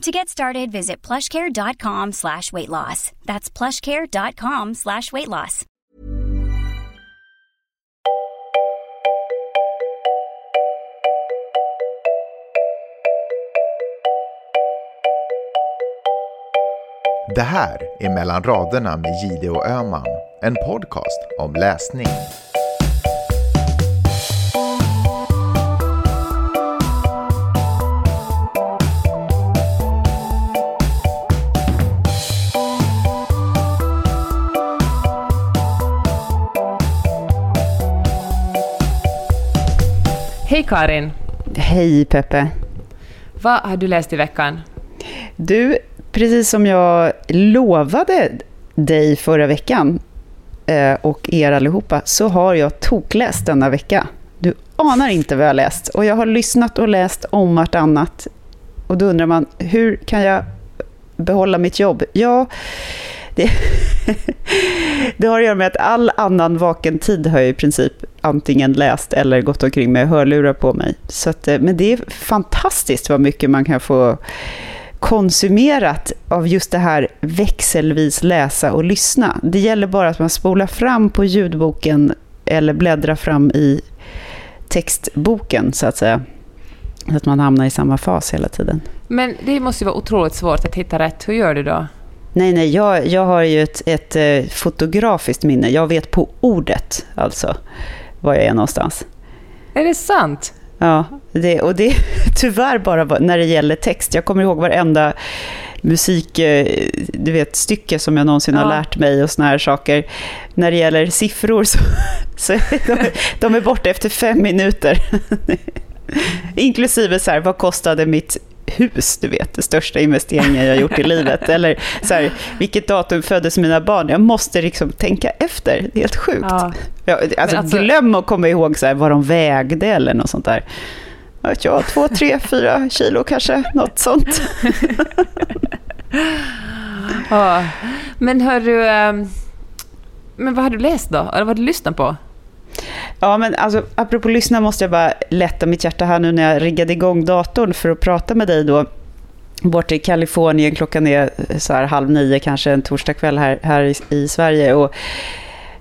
To get started, visit plushcare.com slash weight loss. That's plushcare.com slash weight loss. Det här är Mellan raderna med Gide och Öman, en podcast om läsning. Hej Karin! Hej Peppe. Vad har du läst i veckan? Du, precis som jag lovade dig förra veckan eh, och er allihopa, så har jag tokläst denna vecka. Du anar inte vad jag har läst. Och jag har lyssnat och läst om vartannat. Och då undrar man, hur kan jag behålla mitt jobb? Ja, det, det har att göra med att all annan vaken tid har jag i princip antingen läst eller gått omkring med hörlurar på mig. Så att, eh, men det är fantastiskt vad mycket man kan få konsumerat av just det här växelvis läsa och lyssna. Det gäller bara att man spolar fram på ljudboken eller bläddrar fram i textboken, så att säga. Så att man hamnar i samma fas hela tiden. Men det måste ju vara otroligt svårt att hitta rätt. Hur gör du då? Nej, nej, jag, jag har ju ett, ett eh, fotografiskt minne. Jag vet på ordet, alltså, var jag är någonstans. Är det sant? Ja, det, och det är tyvärr bara när det gäller text. Jag kommer ihåg varenda musik, eh, du vet, stycke som jag någonsin ja. har lärt mig och såna här saker. När det gäller siffror så, så de, de är borta efter fem minuter. Inklusive så här, vad kostade mitt hus, du vet, det största investeringen jag gjort i livet. Eller så här, vilket datum föddes mina barn? Jag måste liksom tänka efter, det är helt sjukt. Ja. Jag, alltså, alltså, glöm att komma ihåg så här, vad de vägde eller något sånt där. Vet jag, två, tre, fyra kilo kanske, något sånt. ja. Men hör du, ehm, men vad har du läst då? Eller vad har du lyssnat på? Ja, men alltså, apropå lyssna måste jag bara lätta mitt hjärta här nu när jag riggade igång datorn för att prata med dig då bort i Kalifornien. Klockan är så här halv nio kanske en torsdagkväll här, här i, i Sverige. Och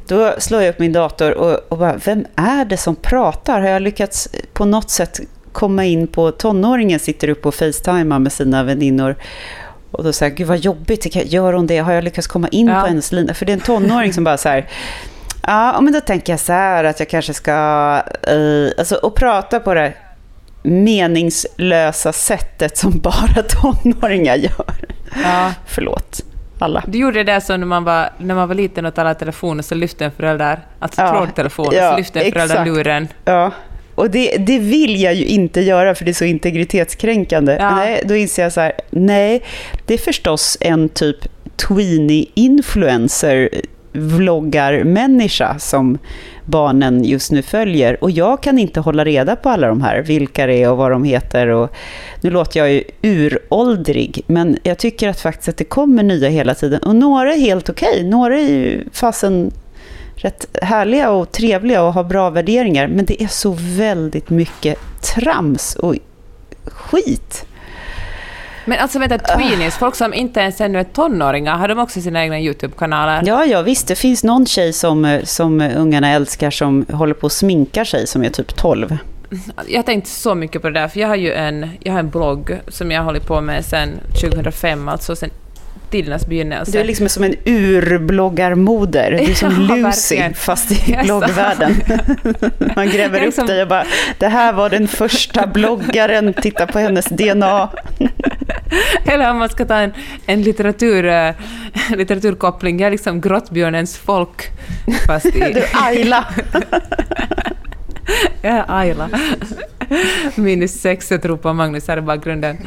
då slår jag upp min dator och, och bara, vem är det som pratar? Har jag lyckats på något sätt komma in på tonåringen sitter uppe och facetimar med sina väninnor. Och då säger jag, gud vad jobbigt, gör hon det? Har jag lyckats komma in ja. på hennes lina? För det är en tonåring som bara så här, Ja, men då tänker jag så här att jag kanske ska... Uh, alltså, och prata på det meningslösa sättet som bara tonåringar gör. Ja. Förlåt. Alla. Du gjorde det som när man var, när man var liten och talade telefon och så lyfte en förälder, alltså ja, trådtelefon, ja, så lyfte en förälder luren. Ja, och det, det vill jag ju inte göra för det är så integritetskränkande. Ja. Nej, då inser jag så här, nej, det är förstås en typ tweenie-influencer vloggarmänniska som barnen just nu följer. Och jag kan inte hålla reda på alla de här, vilka det är och vad de heter. Och nu låter jag ju uråldrig, men jag tycker att faktiskt att det kommer nya hela tiden. Och några är helt okej, okay. några är ju fasen rätt härliga och trevliga och har bra värderingar. Men det är så väldigt mycket trams och skit. Men alltså vänta, tweenies, folk som inte ens ännu är tonåringar, har de också sina egna YouTube-kanaler? Ja, ja visst. Det finns någon tjej som, som ungarna älskar som håller på och sminkar sig som är typ 12. Jag har tänkt så mycket på det där, för jag har ju en, jag har en blogg som jag har hållit på med sedan 2005, alltså sedan tidernas begynnelse. Du är liksom som en urbloggarmoder. Du är som ja, Lucy, verkligen. fast i bloggvärlden. Man gräver upp dig och bara, det här var den första bloggaren, titta på hennes DNA. Eller om man ska ta en, en litteratur, uh, litteraturkoppling, jag är liksom Grottbjörnens folk. Fast i... Du Ayla. jag är Ayla. Minus sexet ropar Magnus här i bakgrunden.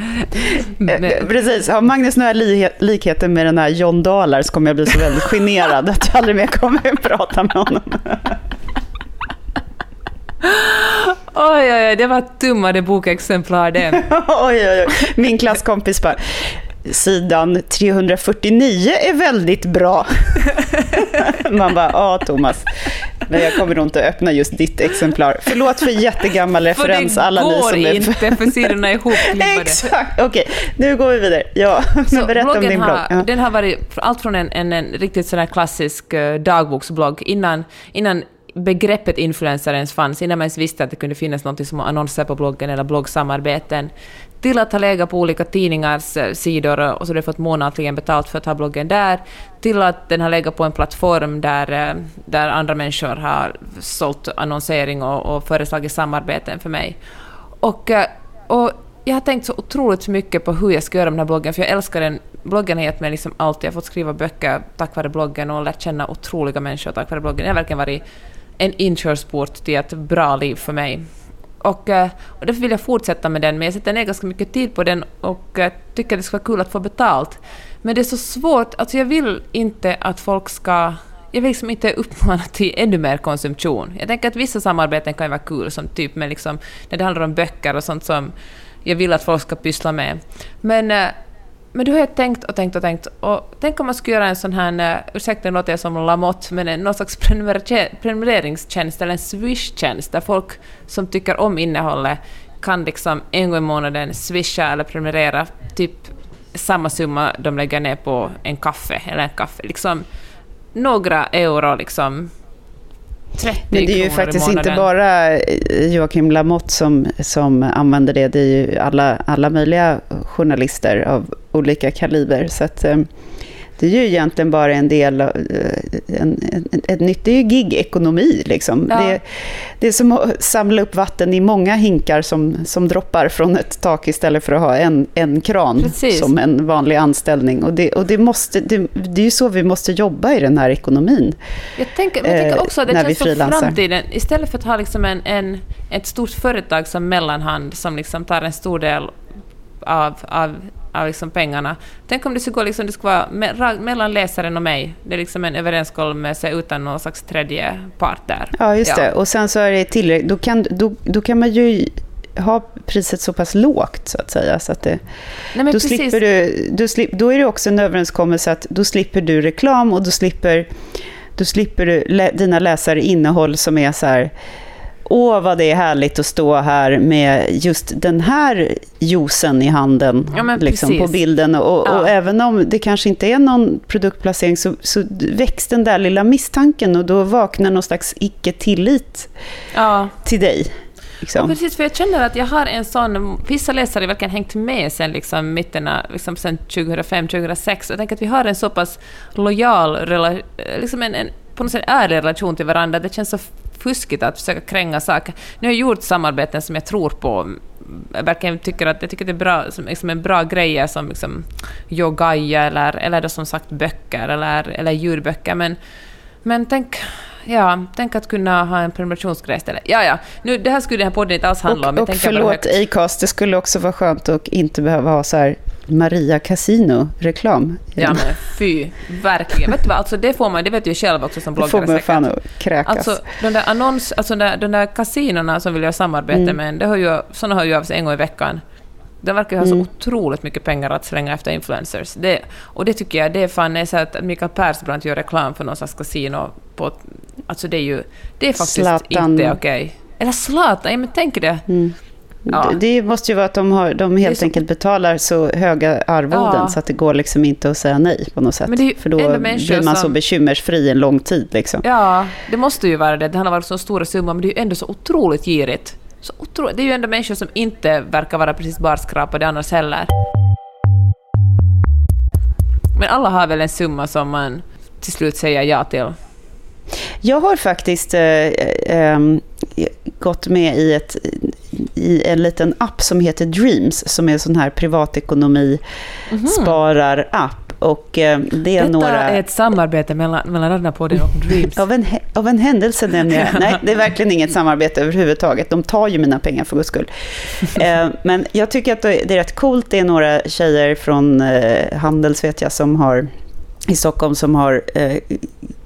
Men... Eh, precis, har Magnus några likheter med den här John Dalar så kommer jag bli så väldigt generad att jag aldrig mer kommer att prata med honom. Oj, oj, oj, det var ett tummade bokexemplar det. oj, oj, oj. Min klasskompis bara, sidan 349 är väldigt bra. Man bara, ja Thomas, men jag kommer nog inte öppna just ditt exemplar. Förlåt för jättegammal referens, alla ni som är... inte, för sidorna är ihopklippade. Exakt, okej, okay, nu går vi vidare. Ja, men berätta om din blogg. Har, ja. Den har varit allt från en, en, en riktigt sån klassisk uh, dagboksblogg innan, innan begreppet influencer ens fanns, innan man ens visste att det kunde finnas något som annonser på bloggen eller bloggsamarbeten, till att ha legat på olika tidningars eh, sidor och så har du fått månatligen betalt för att ha bloggen där, till att den har legat på en plattform där, eh, där andra människor har sålt annonsering och, och föreslagit samarbeten för mig. Och, eh, och jag har tänkt så otroligt mycket på hur jag ska göra med den här bloggen, för jag älskar den. Bloggen har gett mig liksom allt. Jag har fått skriva böcker tack vare bloggen och lärt känna otroliga människor tack vare bloggen. Jag har verkligen varit en inkörsport till ett bra liv för mig. Och, eh, och därför vill jag fortsätta med den, men jag sätter ner ganska mycket tid på den och eh, tycker det ska vara kul att få betalt. Men det är så svårt, alltså jag vill inte att folk ska... Jag vill liksom inte uppmana till ännu mer konsumtion. Jag tänker att vissa samarbeten kan ju vara kul, som typ med liksom, när det handlar om böcker och sånt som jag vill att folk ska pyssla med. Men eh, men du har ju tänkt och tänkt och tänkt. Och tänk om man skulle göra en sån här, eh, ursäkta nu låter jag som Lamotte, men en, någon slags prenumereringstjänst eller en swish-tjänst där folk som tycker om innehållet kan liksom en gång i månaden swisha eller prenumerera typ samma summa de lägger ner på en kaffe eller en kaffe. Liksom några euro liksom men det är ju faktiskt inte bara Joakim Lamotte som, som använder det. Det är ju alla, alla möjliga journalister av olika kaliber. Så att, eh, det är ju egentligen bara en del av eh, en, en, ett nytt, det är ju gig-ekonomi. Liksom. Ja. Det, det, är som att samla upp vatten i många hinkar som, som droppar från ett tak istället för att ha en, en kran Precis. som en vanlig anställning. Och, det, och det, måste, det, det är ju så vi måste jobba i den här ekonomin. Jag tänker, jag tänker också att det känns som framtiden. Istället för att ha liksom en, en, ett stort företag som mellanhand som liksom tar en stor del av, av av liksom pengarna. Tänk om det skulle gå liksom, det skulle vara me mellan läsaren och mig. Det är liksom en överenskommelse utan någon slags tredje part där. Ja, just ja. det. Och sen så är det tillräckligt. Då kan, då, då kan man ju ha priset så pass lågt så att säga. Så att det, Nej, då, slipper du, då, slip, då är det också en överenskommelse att då slipper du reklam och då slipper, då slipper du lä, dina läsare innehåll som är så här åh vad det är härligt att stå här med just den här juicen i handen ja, liksom, på bilden. Och, ja. och, även om det kanske inte är någon produktplacering så, så väcks den där lilla misstanken och då vaknar någon slags icke-tillit ja. till dig. Liksom. Ja, precis, för jag känner att jag har en sån... Vissa läsare har verkligen hängt med sen liksom mitten liksom sen 2005-2006. Jag tänker att vi har en så pass lojal liksom en, en på något sätt ärlig relation till varandra. Det känns så fuskigt att försöka kränga saker. Nu har jag gjort samarbeten som jag tror på. Jag verkligen tycker att jag tycker det är bra, som liksom en bra grejer som liksom yogaia eller, eller då som sagt böcker eller, eller djurböcker. Men, men tänk, ja, tänk att kunna ha en prenumerationsgrej istället. Ja, ja, nu, det här skulle den här podden inte alls handla om. Och, och förlåt Acast, det skulle också vara skönt att inte behöva ha så här Maria Casino-reklam. Ja, men fy. Verkligen. vet du vad, alltså det får man, det vet ju själv också som bloggare Det får man fan att kräkas. Alltså, de där annons, alltså de, de där kasinorna som vill göra samarbete mm. med det har ju, sådana har ju av sig en gång i veckan. De verkar ha så mm. otroligt mycket pengar att slänga efter influencers. Det, och det tycker jag, det är fan är så att Mikael Persbrandt gör reklam för någon slags kasino på... Alltså det är ju... Det är faktiskt Zlatan. inte okej. Okay. Eller Zlatan, ja men tänk det. Mm. Ja. Det måste ju vara att de, har, de helt så... enkelt betalar så höga arvoden ja. så att det går liksom inte att säga nej på något sätt. För då blir man som... så bekymmersfri en lång tid. Liksom. Ja, det måste ju vara det. Det handlar om så stora summor, men det är ju ändå så otroligt girigt. Så otro... Det är ju ändå människor som inte verkar vara precis barskrapade annars heller. Men alla har väl en summa som man till slut säger ja till? Jag har faktiskt eh, eh, gått med i, ett, i en liten app som heter Dreams, som är en sån här privatekonomi mm. sparar-app. Och eh, det är Detta några... är ett samarbete mellan, mellan Radnapodden och Dreams. av, en, av en händelse nämligen. Nej, det är verkligen inget samarbete överhuvudtaget. De tar ju mina pengar för guds skull. Eh, men jag tycker att det är rätt coolt. Det är några tjejer från eh, Handels, vet jag, som har i Stockholm som har eh,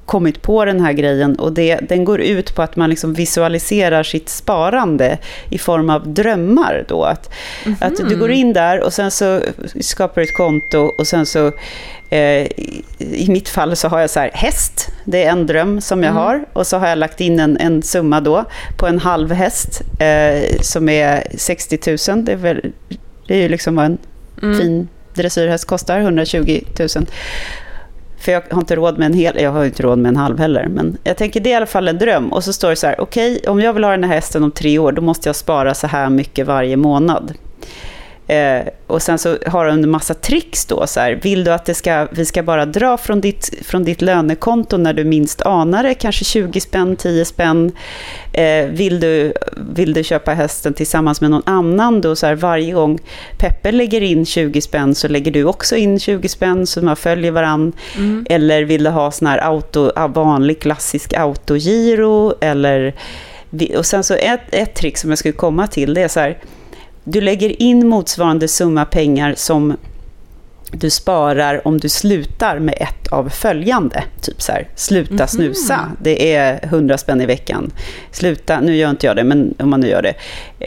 kommit på den här grejen och det, den går ut på att man liksom visualiserar sitt sparande i form av drömmar. Då. Att, mm -hmm. att du går in där och sen så skapar du ett konto och sen så eh, i mitt fall så har jag så här, häst, det är en dröm som jag mm. har. Och så har jag lagt in en, en summa då på en halv häst eh, som är 60 000. Det är, väl, det är ju liksom vad en mm. fin dressyrhäst kostar, 120 000. För jag har inte råd med en hel, jag har inte råd med en halv heller. Men jag tänker det är i alla fall en dröm. Och så står det så här, okej, okay, om jag vill ha den här hästen om tre år, då måste jag spara så här mycket varje månad. Eh, och sen så har de en massa tricks då. Så här, vill du att det ska, vi ska bara dra från ditt, från ditt lönekonto när du minst anar det, kanske 20 spänn, 10 spänn. Eh, vill, du, vill du köpa hästen tillsammans med någon annan då, så här, varje gång Peppe lägger in 20 spänn så lägger du också in 20 spänn så man följer varann. Mm. Eller vill du ha sån här auto, vanlig klassisk autogiro eller och sen så ett, ett trick som jag skulle komma till, det är så här, du lägger in motsvarande summa pengar som du sparar om du slutar med ett av följande. Typ så här, sluta mm -hmm. snusa, det är 100 spänn i veckan. Sluta, nu gör inte jag det, men om man nu gör det.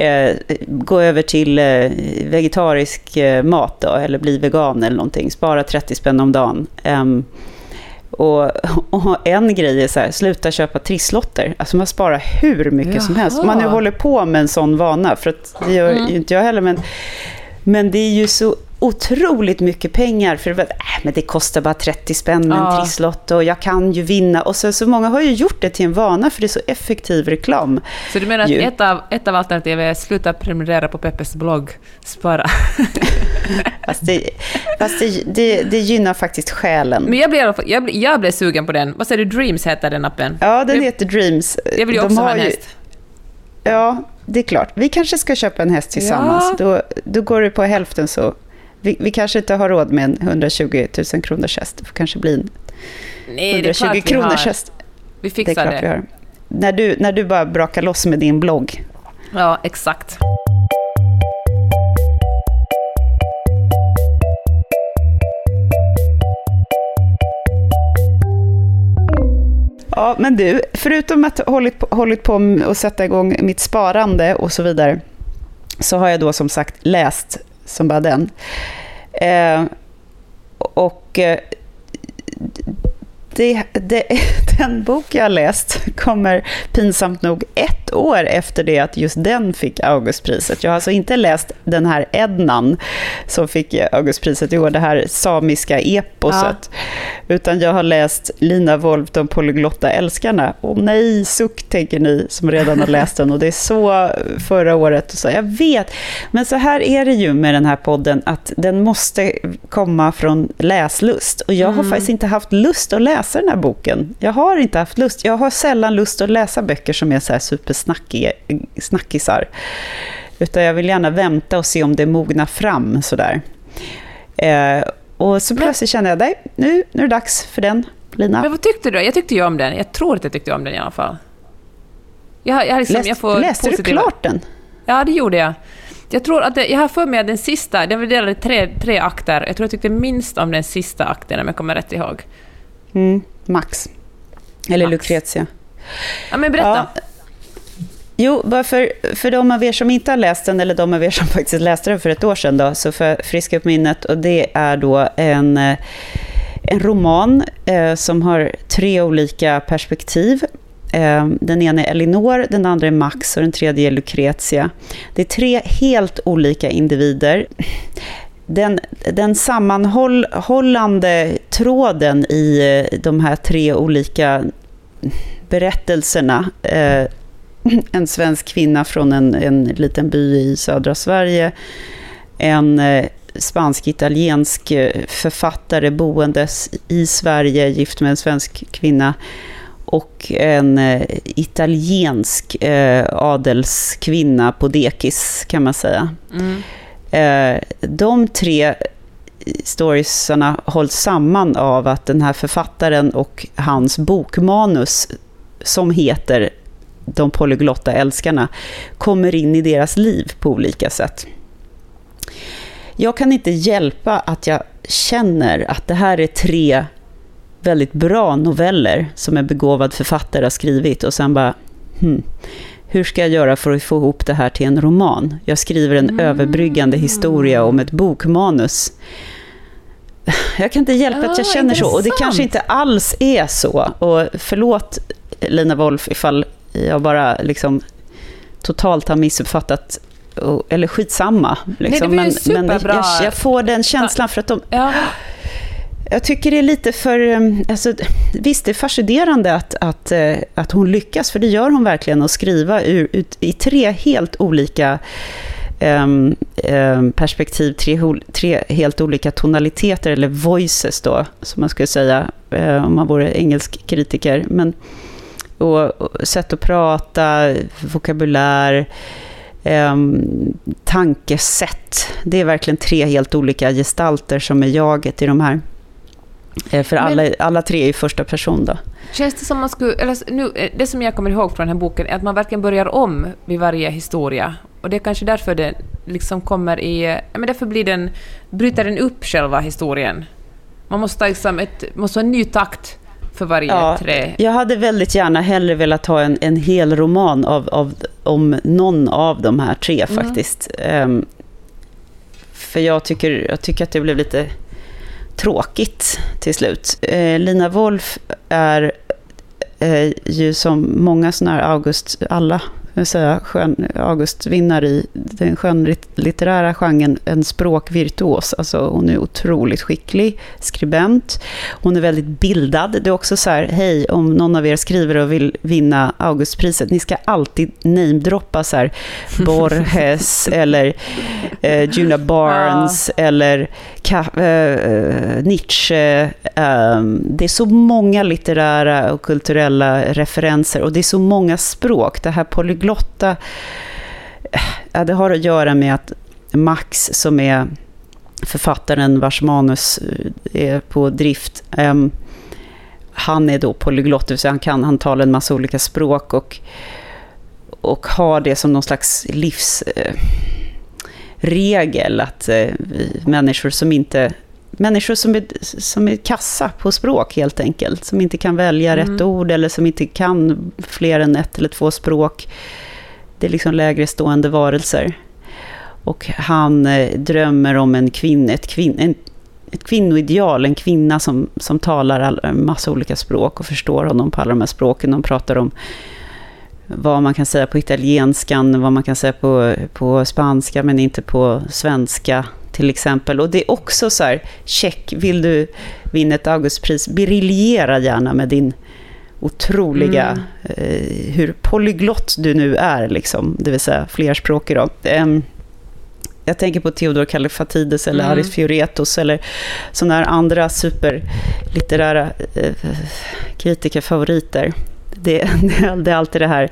Eh, gå över till eh, vegetarisk eh, mat då, eller bli vegan eller någonting. Spara 30 spänn om dagen. Och, och, en grej är så här, sluta köpa trisslotter. Alltså man sparar hur mycket Jaha. som helst. Om man nu håller på med en sån vana, för det gör mm. ju inte jag heller. Men, men det är ju så otroligt mycket pengar. För äh, men det kostar bara 30 spänn med ja. en trisslott och jag kan ju vinna. Och så, så många har ju gjort det till en vana för det är så effektiv reklam. Så du menar att ett av, ett av alternativen är att sluta prenumerera på Peppes blogg, spara? fast det, fast det, det, det gynnar faktiskt själen. Men jag blev, jag, jag blev sugen på den. Vad säger du, Dreams heter den appen? Ja, den heter Dreams. Jag vill ju också ha en häst. Ja, det är klart. Vi kanske ska köpa en häst tillsammans. Ja. Då, då går det på hälften så vi, vi, kanske inte har råd med en 120 000 kronors häst. Det får kanske bli en Nej, 120 kronors häst. Vi fixar det. Är klart det. Vi har. När, du, när du bara brakar loss med din blogg. Ja, exakt. Ja, men du, förutom att ha hållit på, hållit på och sätta igång mitt sparande och så vidare, så har jag då som sagt läst som bara den. Eh, och eh, det, det, den bok jag har läst kommer pinsamt nog ett år efter det att just den fick Augustpriset. Jag har alltså inte läst den här Ednan som fick Augustpriset i år, det här samiska eposet. Ja. Utan jag har läst Lina Wolf, De polyglotta älskarna. Och nej, suck tänker ni som redan har läst den. Och det är så förra året. Så jag vet. Men så här är det ju med den här podden, att den måste komma från läslust. Och jag har mm. faktiskt inte haft lust att läsa den här boken. Jag har inte haft lust. Jag har sällan lust att läsa böcker som är så här supersnackisar. Utan jag vill gärna vänta och se om det mognar fram sådär. Eh, och så plötsligt kände jag, nej, nu, nu är det dags för den, Lina. Men vad tyckte du? Jag tyckte ju om den. Jag tror att jag tyckte om den i alla fall. Jag, jag liksom, Läst, jag läste positiva... du klart den? Ja, det gjorde jag. Jag tror att det, jag har för mig att den sista, den var delad i tre, tre akter. Jag tror jag tyckte minst om den sista akten, om jag kommer rätt ihåg. Mm, Max. Eller Max. Lucretia. Ja, men berätta. Ja. Jo, bara för, för de av er som inte har läst den, eller de av er som faktiskt läste den för ett år sedan, då, så får jag friska upp minnet. Och det är då en, eh, en roman eh, som har tre olika perspektiv. Eh, den ena är Elinor, den andra är Max och den tredje är Lucretia. Det är tre helt olika individer den, den sammanhållande tråden i eh, de här tre olika berättelserna, eh, en svensk kvinna från en, en liten by i södra Sverige, en, eh, spansk-italiensk eh, författare boendes i Sverige, gift med en svensk kvinna. Och en eh, italiensk adelskvinna på dekis, kan man säga. Mm. De tre storiesarna hålls samman av att den här författaren och hans bokmanus, som heter De polyglotta älskarna, kommer in i deras liv på olika sätt. Jag kan inte hjälpa att jag känner att det här är tre väldigt bra noveller som en begåvad författare har skrivit och sen bara, hmm, hur ska jag göra för att få ihop det här till en roman? Jag skriver en mm. överbryggande historia om ett bokmanus. Jag kan inte hjälpa oh, att jag känner intressant. så. Och det kanske inte alls är så. Och förlåt Lina Wolf ifall jag bara liksom totalt har missuppfattat eller skitsamma. Liksom. Nej, det men, men jag, jag, får den känslan för att de... Ja. Jag tycker det är lite för... Um, alltså, visst, det är fascinerande att, att, uh, att hon lyckas, för det gör hon verkligen, att skriva ur, ut, i tre helt olika um, um, perspektiv, tre, tre helt olika tonaliteter, eller voices då, som man skulle säga, uh, om man vore engelsk kritiker. Men, och, och sätt att prata, vokabulär, um, tankesätt. Det är verkligen tre helt olika gestalter som är jaget i de här. Eh, för alla, alla tre är i första person då. Känns det som man skulle... Eller nu, eh, det som jag kommer ihåg från den här boken är att man verkligen börjar om vid varje historia. Och det är kanske därför det liksom kommer i... Men därför blir den, bryter den upp själva historien. Man måste, liksom ett, måste ha en ny takt för varje ja, trä. Jag hade väldigt gärna hellre velat ha en, en hel roman av, av, om någon av de här tre mm. faktiskt. Um, för jag tycker, jag tycker att det blev lite tråkigt till slut. Eh, Lina Wolf är eh, ju som många sådana här August, alla säga, skön, Augustvinnare i den skönlitterära genren, en språkvirtuos. Alltså hon är otroligt skicklig skribent. Hon är väldigt bildad. Det är också så här, hej, om någon av er skriver och vill vinna Augustpriset, ni ska alltid namedroppa så här, Borges eller eh, Juna Barnes ja. eller Ka eh, Nietzsche. Eh, det är så många litterära och kulturella referenser och det är så många språk. Det här Lotta, ja, det har att göra med att Max, som är författaren vars manus eh, är på drift, um, han är då polyglott, det vill säga han kan, han talar en massa olika språk och, och har det som någon slags livsregel, eh, uh, att uh, människor som inte Människor som är, som är kassa på språk helt enkelt, som inte kan välja mm. rätt ord eller som inte kan fler än ett eller två språk. Det är liksom lägre stående varelser. Och han eh, drömmer om en kvinna, ett, kvin, en, ett kvinnoideal, en kvinna som, som talar en massa olika språk och förstår honom på alla de här språken. De pratar om vad man kan säga på italienskan, vad man kan säga på, på spanska men inte på svenska till exempel. Och det är också så här, check, vill du vinna ett Augustpris, briljera gärna med din otroliga, mm. eh, hur polyglott du nu är, liksom, det vill säga flerspråkig. Då. Eh, jag tänker på Theodor Kallifatides eller mm. Aris Fioretos eller sådana här andra superlitterära eh, kritikerfavoriter. Det, det, är alltid det här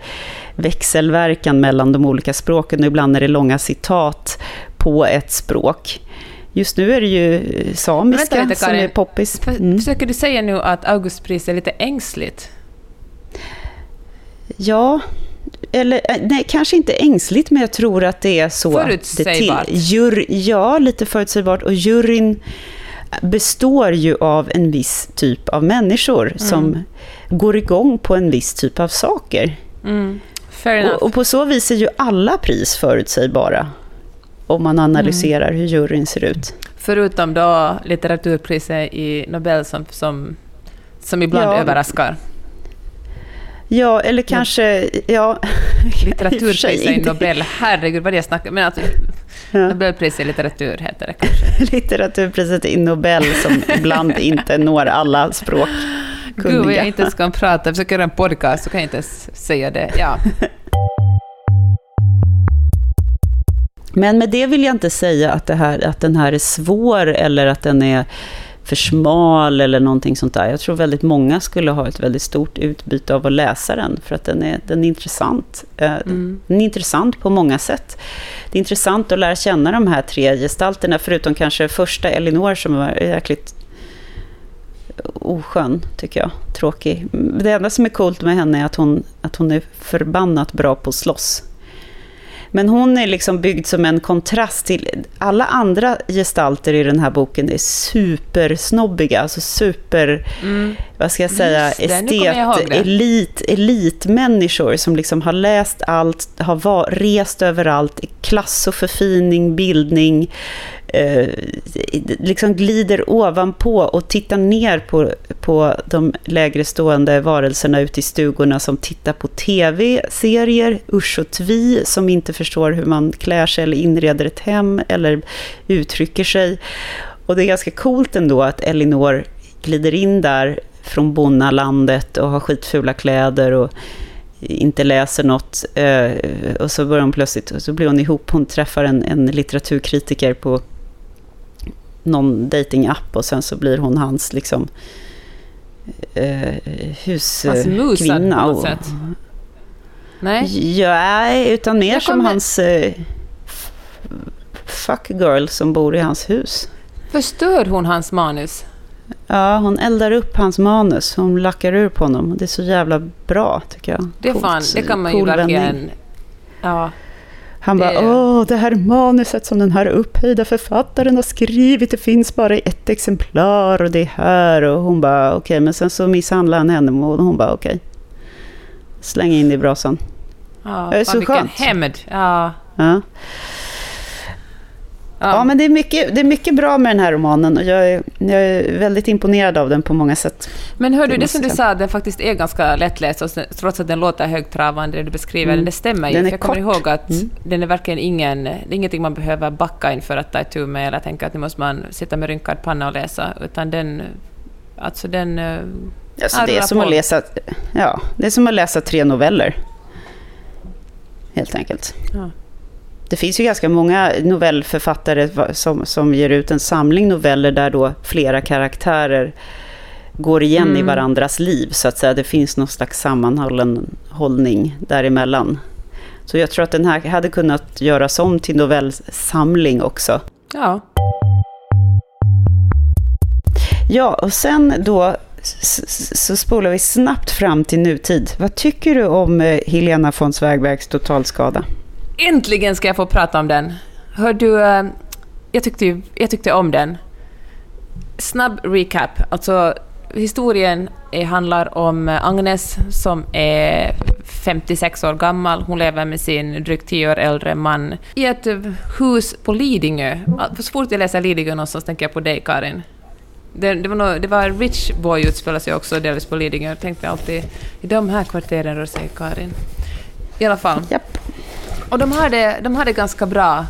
växelverkan mellan de olika språken och ibland är det långa citat på ett språk. Just nu är det ju samiska vänta, vänta, som är poppis. Mm. Försöker du säga nu att Augustpris är lite ängsligt? Ja, eller eh, nej, kanske inte ängsligt, men jag tror att det är så. Förutsägbart? Det Jur, ja, lite förutsägbart. Och juryn består ju av en viss typ av människor mm. som går igång på en viss typ av saker. Mm. Och, och, på så vis är ju alla pris förutsägbara om man analyserar mm. hur juryn ser ut. Förutom då litteraturpriset i Nobel som, som, som ibland ja. överraskar. Ja, eller kanske... Ja. Litteraturpriset i Nobel, herregud vad det snackar men alltså, ja. Nobelpriset i litteratur heter det kanske. Litteraturpriset i Nobel som ibland inte når alla språk. Gud, jag inte ens kan prata. Jag försöker göra en podcast så kan jag inte ens säga det. Ja. Men med det vill jag inte säga att, det här, att den här är svår eller att den är för smal eller någonting sånt där. Jag tror väldigt många skulle ha ett väldigt stort utbyte av att läsa den, för att den är, den är intressant. Eh, mm. Den är intressant på många sätt. Det är intressant att lära känna de här tre gestalterna, förutom kanske första Elinor som var jäkligt oskön, tycker jag. Tråkig. Det enda som är coolt med henne är att hon, att hon är förbannat bra på att slåss. Men hon är liksom byggd som en kontrast till alla andra gestalter i den här boken är supersnobbiga, alltså super, mm. vad ska jag säga, Just estet, elit, elitmänniskor som liksom har läst allt, har var, rest överallt, klass och förfining, bildning, eh, liksom glider ovanpå och tittar ner på, på de lägre stående varelserna ute i stugorna som tittar på tv-serier, usch och tvi, som inte förstår hur man klär sig eller inreder ett hem eller uttrycker sig. Och det är ganska coolt ändå att Elinor glider in där från bonnalandet och har skitfula kläder och inte läser något. Eh, och så börjar hon plötsligt, och så blir hon ihop, hon träffar en, en litteraturkritiker på någon datingapp och sen så blir hon hans liksom eh, huskvinna. Hans på något sätt? Nej? Ja, utan mer som hans eh, fuck girl som bor i hans hus. Förstör hon hans manus? Ja, hon eldar upp hans manus. Hon lackar ur på honom. Det är så jävla bra, tycker jag. Det, fan, det kan man ju verkligen... Ja, han det... bara, åh, det här manuset som den här upphöjda författaren har skrivit, det finns bara i ett exemplar och det är här. Och hon bara, okej, okay. men sen så misshandlar han henne och hon bara, okej. Okay. Släng in det i brasan. Ja, det är så skönt. hämnd. Ja. ja. Ja. ja, men det är, mycket, det är mycket bra med den här romanen och jag är, jag är väldigt imponerad av den på många sätt. Men hör du, det som du sa, den faktiskt är ganska lättläst, trots att den låter högtravande, det du beskriver mm. det stämmer ju. Den är jag kommer ihåg att mm. den är verkligen ingen, det är ingenting man behöver backa in för att ta itu med, eller tänka att nu måste man sitta med rynkad panna och läsa, utan den, alltså den... Alltså det, är som att läsa, ja, det är som att läsa tre noveller, helt enkelt. Ja. Det finns ju ganska många novellförfattare som, som ger ut en samling noveller där då flera karaktärer går igen mm. i varandras liv, så att säga. Det finns någon slags sammanhållen hållning däremellan. Så jag tror att den här hade kunnat göras om till novellsamling också. Ja. Ja, och sen då så spolar vi snabbt fram till nutid. Vad tycker du om eh, Helena von Zweigbergs totalskada? Äntligen ska jag få prata om den. Hör du, eh, jag tyckte, jag tyckte om den. Snabb recap. Alltså, historien eh, handlar om eh, Agnes som är 56 år gammal. Hon lever med sin drygt 10 år äldre man i ett hus på Lidingö. Ah, så fort jag läser Lidingö någonstans tänker jag på dig, Karin. Det, det, var, nog, det var Rich Boy utspelar sig också delvis på Lidingö. Jag tänkte alltid i de här kvarteren rör sig Karin. I alla fall. Yep. Och de har det, de har det ganska bra.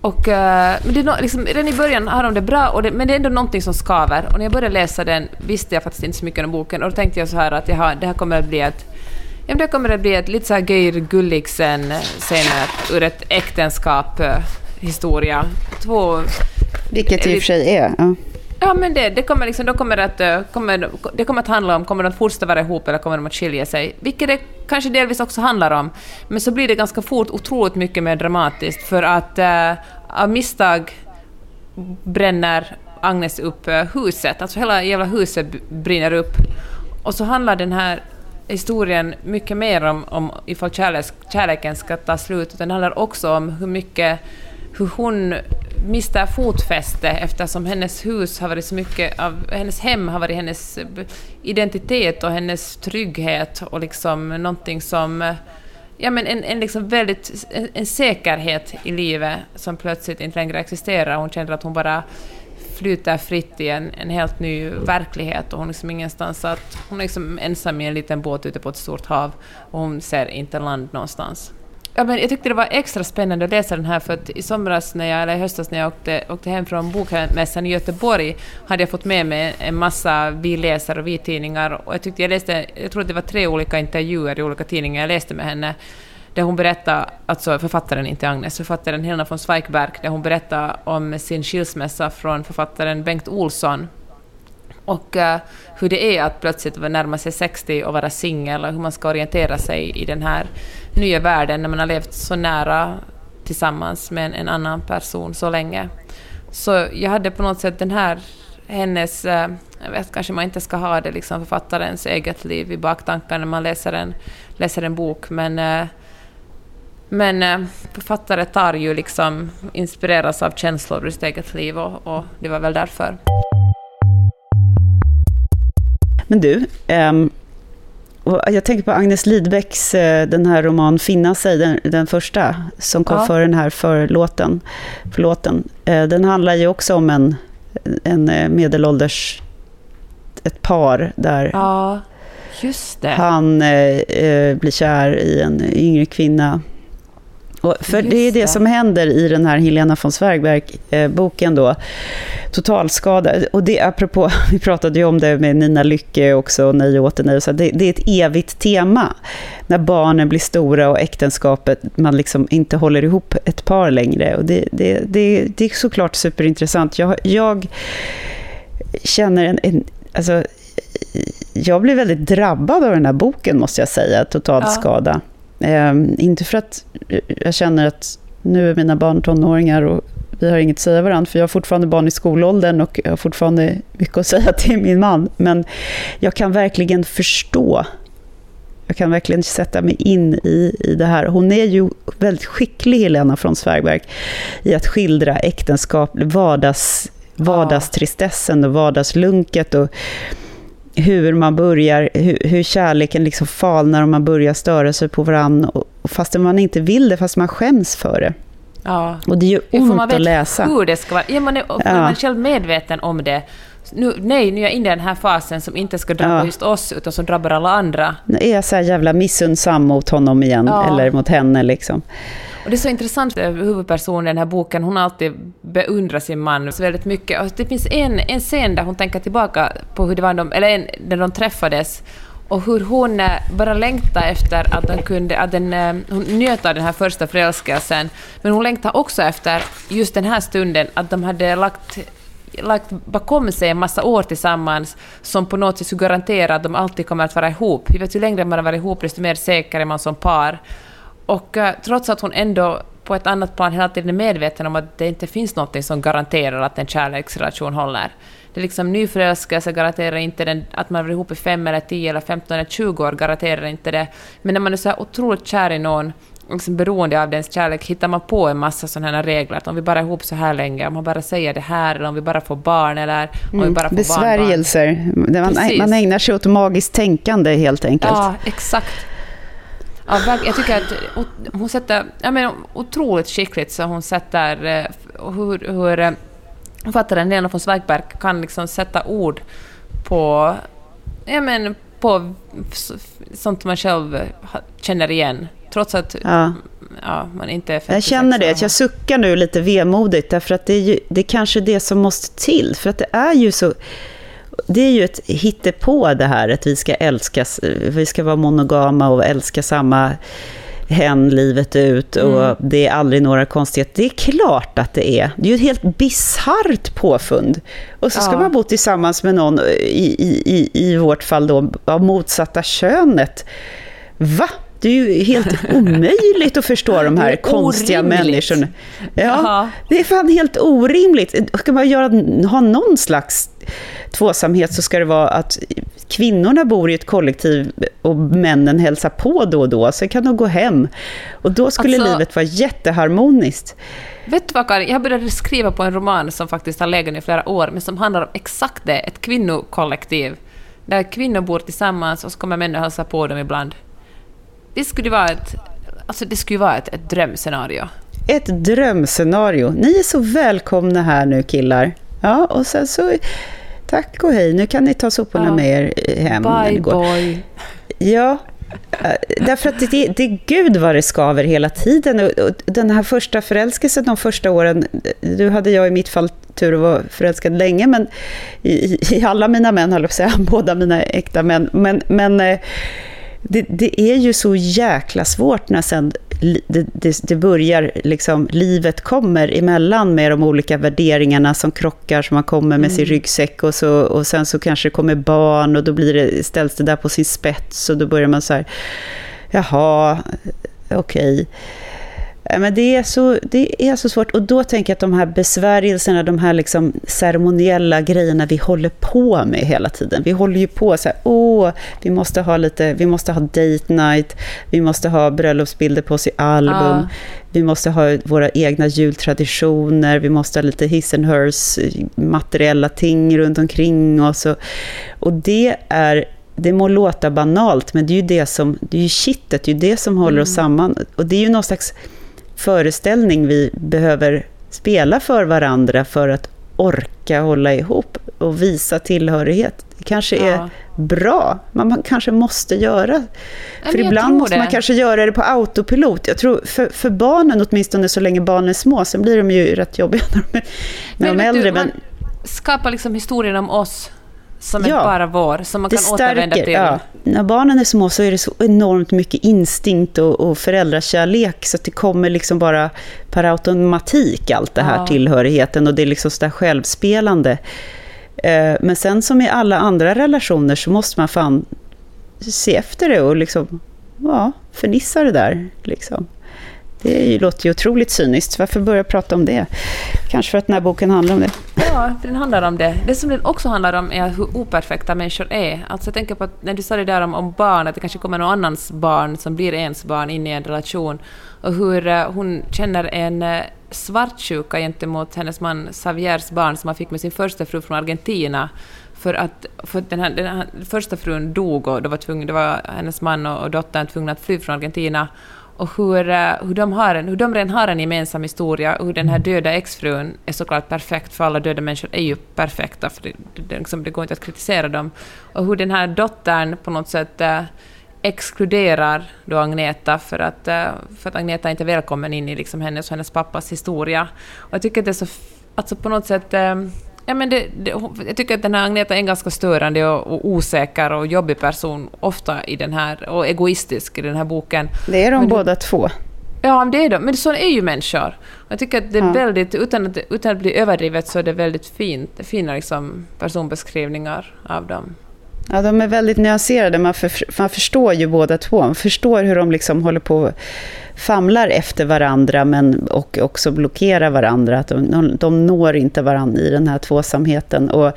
Och, eh, men det är liksom, redan i början har de det bra, och det, men det är ändå någonting som skaver. Och när jag började läsa den visste jag faktiskt inte så mycket om boken, och då tänkte jag så här att jaha, det här kommer att bli ett Ja, det kommer att bli ett lite så här Geir Gulliksen senare, eh, ur ett äktenskap eh, historia. Två... Vilket det i och för sig är. Ja. Ja, men det, det kommer liksom, då kommer att, eh, kommer, det kommer att handla om, kommer de att fortsätta vara ihop eller kommer de att skilja sig? Vilket det kanske delvis också handlar om. Men så blir det ganska fort otroligt mycket mer dramatiskt för att äh, av misstag bränner Agnes upp eh, huset, alltså hela jävla huset brinner upp. Och så handlar den här historien mycket mer om, om ifall kärlek, kärleken ska ta slut, utan det handlar också om hur mycket hur hon mister fotfäste eftersom hennes hus har varit så mycket av, hennes hem har varit hennes identitet och hennes trygghet och liksom någonting som ja, men en, en, liksom väldigt, en, en, säkerhet i livet som plötsligt inte längre existerar. Hon känner att hon bara flyter fritt i en, en helt ny verklighet och hon är liksom ingenstans att hon är liksom ensam i en liten båt ute på ett stort hav och hon ser inte land någonstans. Ja, men jag tyckte det var extra spännande att läsa den här för att i somras, när jag, eller i höstas när jag åkte, åkte hem från bokmässan i Göteborg hade jag fått med mig en massa vi läser och vi tidningar och jag tyckte jag läste, jag tror att det var tre olika intervjuer i olika tidningar jag läste med henne där hon berättade, alltså författaren, inte Agnes, författaren Helena von Zweigbergk, där hon berättade om sin skilsmässa från författaren Bengt Olsson. Och uh, hur det är att plötsligt närma sig 60 och vara singel och hur man ska orientera sig i den här nya världen när man har levt så nära tillsammans med en, en annan person så länge. Så jag hade på något sätt den här hennes, uh, jag vet kanske man inte ska ha det liksom författarens eget liv i baktankar när man läser en, läser en bok, men uh, men författare tar ju liksom, inspireras av känslor ur sitt eget liv och, och det var väl därför. Men du, um, jag tänker på Agnes Lidbecks, eh, den här roman Finna sig, den, den första, som kom ja. före den här förlåten. förlåten. Eh, den handlar ju också om en, en medelålders, ett par där ja, han eh, blir kär i en yngre kvinna och för det är det, det, som händer i den här Helena von Svergberg-boken då. Totalskada. Och det apropå, vi pratade ju om det med Nina Lycke också, och Nej åter nej. Så det, det är ett evigt tema. När barnen blir stora och äktenskapet, man liksom inte håller ihop ett par längre. Och det, det, det, det är såklart superintressant. Jag, jag känner en, en alltså, jag blir väldigt drabbad av den här boken, måste jag säga, Totalskada. Ja. Eh, inte för att jag känner att nu är mina barn tonåringar och vi har inget att säga varandra, för jag har fortfarande barn i skolåldern och jag har fortfarande mycket att säga till min man. Men jag kan verkligen förstå, jag kan verkligen sätta mig in i, i det här. Hon är ju väldigt skicklig, Helena från Sverigberg, i att skildra äktenskap, vardags, vardagstristessen och vardagslunket. Och, hur man börjar, hur, hur kärleken liksom falnar och man börjar störa sig på varandra, fast man inte vill det, fast man skäms för det. Ja. Och det ju ont att läsa. hur det ska vara. Ja, man är, ja. man är själv medveten om det. Nu, nej, nu är jag inne i den här fasen som inte ska drabba ja. just oss, utan som drabbar alla andra. Nu är jag så jävla missundsam mot honom igen, ja. eller mot henne liksom. Och det är så intressant, eh, huvudpersonen i den här boken, hon har alltid beundrat sin man så väldigt mycket. Och det finns en, en scen där hon tänker tillbaka på hur det var de, eller en, när de träffades och hur hon eh, bara längtade efter att, de kunde, att den, eh, hon njöt av den här första förälskelsen, men hon längtade också efter just den här stunden, att de hade lagt lagt bakom sig en massa år tillsammans som på något sätt skulle garantera att de alltid kommer att vara ihop. Vi vet ju längre man har varit ihop, desto mer säker är man som par. Och uh, trots att hon ändå på ett annat plan hela tiden är medveten om att det inte finns något som garanterar att en kärleksrelation håller. Det är liksom nyförälskelse garanterar inte den, att man blir ihop i fem eller tio eller femton eller tjugo år garanterar inte det. Men när man är så här otroligt kär i någon, liksom beroende av dens kärlek, hittar man på en massa sådana här regler. Att om vi bara är ihop så här länge, om man bara säger det här, eller om vi bara får barn, eller om mm, vi bara får Besvärjelser. Man, man ägnar sig åt magiskt tänkande helt enkelt. Ja, exakt. Ja, jag tycker att hon sätter, jag menar, otroligt skickligt så hon sätter eh, hur, hur eh, författaren Lena von Zweigbergk kan liksom sätta ord på, jag menar, på sånt man själv känner igen. Trots att ja. Ja, man inte är Jag känner det, jag suckar nu lite vemodigt, därför att det är ju det är kanske det som måste till. För att det är ju så det är ju ett hittepå det här, att vi ska älskas, vi ska vara monogama och älska samma hen livet ut och mm. det är aldrig några konstigheter. Det är klart att det är. Det är ju ett helt bisarrt påfund. Och så ska ja. man bo tillsammans med någon, i, i, i vårt fall då, av motsatta könet. Va? Det är ju helt omöjligt att förstå de här konstiga människorna. Ja, det är fan helt orimligt. Ska man göra, ha någon slags tvåsamhet så ska det vara att kvinnorna bor i ett kollektiv och männen hälsar på då och då, sen kan de gå hem. Och då skulle alltså, livet vara jätteharmoniskt. Vet du vad Karin, jag började skriva på en roman som faktiskt har legat i flera år, men som handlar om exakt det, ett kvinnokollektiv. Där kvinnor bor tillsammans och så kommer män och hälsar på dem ibland. Det skulle vara ett, alltså det skulle vara ett, ett drömscenario. Ett drömscenario. Ni är så välkomna här nu killar. Ja, och sen så tack och hej, nu kan ni ta soporna ja. med er hem. Bye boy. Ja, eh, därför att det, det är gud vad det skaver hela tiden. Och, den här första förälskelsen de första åren, nu hade jag i mitt fall tur att vara förälskad länge, men i, i alla mina män, höll jag på att säga, båda mina äkta män, men, men eh, det, det, är ju så jäkla svårt när sen det, det, det, börjar, liksom, livet kommer emellan med de olika värderingarna som krockar, som man kommer med mm. sin ryggsäck och, så, och sen så kanske det kommer barn och då blir det, ställs det där på sin spets och då börjar man så här, jaha, okej. Okay. Men det är, så, det är så svårt. Och då tänker jag att de här besvärjelserna, de här liksom ceremoniella grejerna vi håller på med hela tiden. Vi håller ju på så här, åh, vi måste ha lite, vi måste ha date night, vi måste ha bröllopsbilder på oss i album, ja. vi måste ha våra egna jultraditioner, vi måste ha lite his and hers, materiella ting runt omkring oss. Och, och det är det må låta banalt, men det är ju det som, det är ju kittet, det är ju det som håller mm. oss samman. Och det är ju någon slags föreställning vi behöver spela för varandra för att orka hålla ihop och visa tillhörighet. Det kanske ja. är bra, men man kanske måste göra. för ibland måste det. man kanske göra det på autopilot. Jag tror för, för barnen, åtminstone så länge barnen är små, sen blir de ju rätt jobbiga när de är, när de är äldre. Du, men... Skapa liksom historien om oss som ja, bara vår, som man kan stärker, återvända till. Ja. När barnen är små så är det så enormt mycket instinkt och, och föräldrakärlek så att det kommer liksom bara per automatik allt det här ja. tillhörigheten och det är liksom sådär självspelande. Eh, men sen som i alla andra relationer så måste man fan se efter det och liksom, ja, förnissa det där. Liksom. Det låter ju otroligt cyniskt. Varför börja prata om det? Kanske för att den här boken handlar om det. Ja, den handlar om det. Det som den också handlar om är hur operfekta människor är. Alltså jag tänker på att när du sa det där om, om barn, att det kanske kommer någon annans barn som blir ens barn in i en relation, och hur eh, hon känner en eh, svartsjuka gentemot hennes man Xaviers barn som han fick med sin första fru från Argentina, för att för den, här, den här första frun dog och då var, tvungen, då var hennes man och, och dottern tvungna att fly från Argentina och hur, eh, hur, de har en, hur de redan har en gemensam historia och hur den här döda exfrun är såklart perfekt, för alla döda människor är ju perfekta, för det, det, liksom, det går inte att kritisera dem. Och hur den här dottern på något sätt äh, exkluderar då Agneta för att, äh, för att Agneta inte är välkommen in i liksom hennes och hennes pappas historia. Och jag tycker att det är så... Alltså på något sätt... Äh, Ja, men det, det, jag tycker att den här Agneta är en ganska störande och, och, osäker och jobbig person, ofta i den här, och egoistisk i den här boken. Det är de men båda två. Ja, det är de. Men så är ju människor. Jag tycker att det är ja. väldigt, utan att, utan att bli överdrivet, så är det väldigt fint, fina liksom personbeskrivningar av dem. Ja, de är väldigt nyanserade. Man, för, man förstår ju båda två. Man förstår hur de liksom håller på famlar efter varandra men, och också blockerar varandra. Att de, de når inte varandra i den här tvåsamheten. Och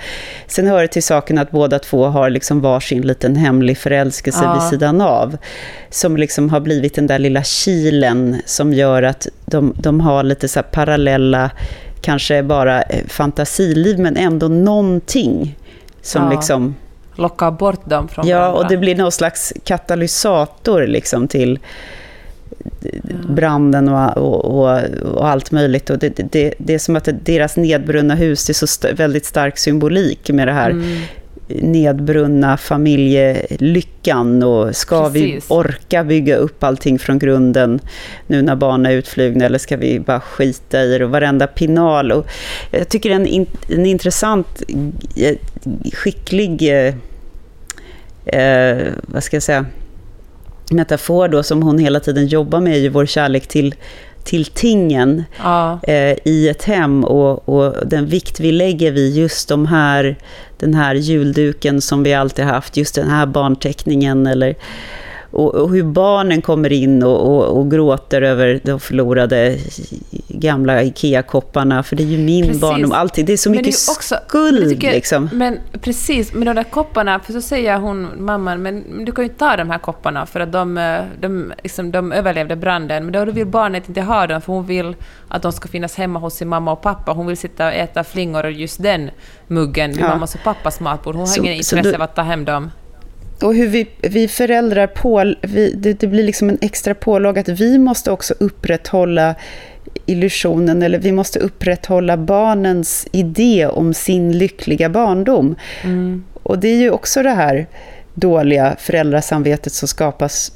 sen hör det till saken att båda två har liksom varsin liten hemlig förälskelse ja. vid sidan av. Som liksom har blivit den där lilla kilen som gör att de, de har lite så parallella, kanske bara eh, fantasiliv, men ändå någonting som ja. liksom lockar bort dem från Ja, varandra. och det blir någon slags katalysator liksom till branden och, och, och, allt möjligt. Och det, det, det är som att deras nedbrunna hus, det är så st väldigt stark symbolik med det här mm. Nedbrunna familjelyckan. Och ska Precis. vi orka bygga upp allting från grunden nu när barnen är utflugna eller ska vi bara skita i det? Och varenda pinal. Och jag tycker en, en intressant, eh, skicklig... Eh, eh, vad ska jag säga? metafor då som hon hela tiden jobbar med är ju vår kärlek till, till tingen ja. eh, i ett hem och, och, den vikt vi lägger vid just de här, den här julduken som vi alltid haft, just den här barnteckningen eller och, och, hur barnen kommer in och, och, och, gråter över de förlorade gamla IKEA-kopparna, för det är ju min precis. barndom. Alltid. Det är så mycket är också, skuld. Men, tycker, liksom. men precis, med de där kopparna, för så säger hon, mamman, men du kan ju ta de här kopparna för att de, de, liksom, de överlevde branden, men då vill barnet inte ha dem, för hon vill att de ska finnas hemma hos sin mamma och pappa. Hon vill sitta och äta flingor och just den muggen vid ja. mammas och pappas matbord. Hon har så, ingen intresse av att ta hem dem och hur vi, vi föräldrar, på, vi, det, det, blir liksom en extra pålag att vi måste också upprätthålla illusionen, eller vi måste upprätthålla barnens idé om sin lyckliga barndom. Mm. Och det är ju också det här dåliga föräldrasamvetet som skapas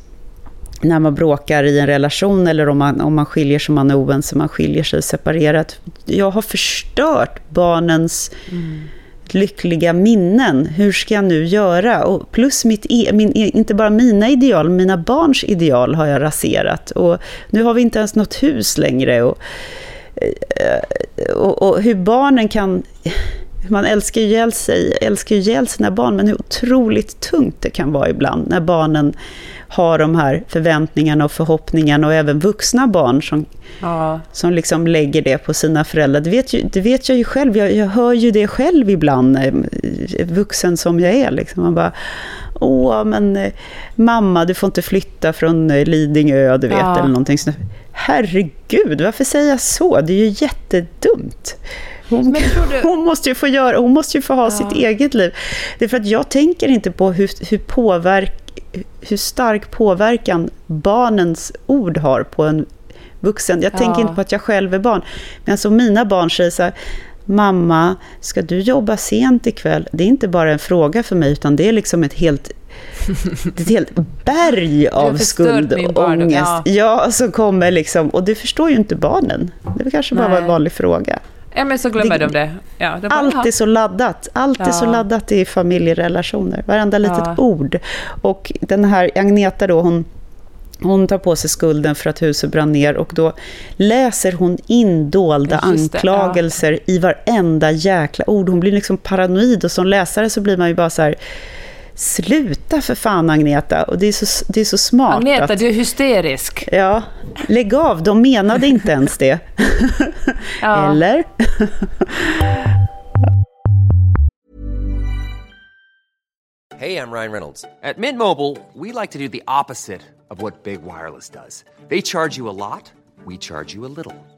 när man bråkar i en relation eller om man, om man skiljer sig, man är oense, man skiljer sig separerat. Jag har förstört barnens mm lyckliga minnen. Hur ska jag nu göra? Och plus mitt, e, min, e, inte bara mina ideal, mina barns ideal har jag raserat. Och nu har vi inte ens något hus längre. Och, eh, och, och hur barnen kan... Man älskar ju ihjäl sig, älskar ju ihjäl sina barn, men hur otroligt tungt det kan vara ibland när barnen har de här förväntningarna och förhoppningarna och även vuxna barn som, ja. som liksom lägger det på sina föräldrar. Det vet, ju, det vet jag ju själv, jag, jag hör ju det själv ibland, eh, vuxen som jag är. Liksom. Man bara, åh men eh, mamma du får inte flytta från eh, Lidingö, du vet, ja. eller någonting sånt. Herregud, varför säger jag så? Det är ju jättedumt. Hon, du... hon, måste ju få göra, hon måste ju få ha ja. sitt eget liv. Det är för att jag tänker inte på hur, hur påverk hur stark påverkan barnens ord har på en vuxen. Jag ja. tänker inte på att jag själv är barn. Men alltså mina barn säger så här, mamma, ska du jobba sent ikväll? Det är inte bara en fråga för mig, utan det är liksom ett helt ett helt berg av skuld och ångest. Ja. ja, som kommer liksom, och det förstår ju inte barnen. Det kanske bara var en vanlig fråga. Ja, men så glömmer det, de det. Ja, de bara, allt är så laddat. Allt ja. är så laddat i familjerelationer. Varenda litet ja. ord. Och den här Agneta då, hon, hon tar på sig skulden för att huset brann ner och då läser hon in dolda anklagelser i varenda jäkla ord. Hon blir liksom paranoid och som läsare så blir man ju bara så här Sluta för fan Agneta. Och det är så, det är så smart. Agneta, att, du är hysterisk. Ja, lägg av. De menade inte ens det. ja. Eller? Hej, jag Ryan Reynolds. At Mint Mobile, we like to do the opposite of what Big Wireless does. They charge you a lot. We charge you a little.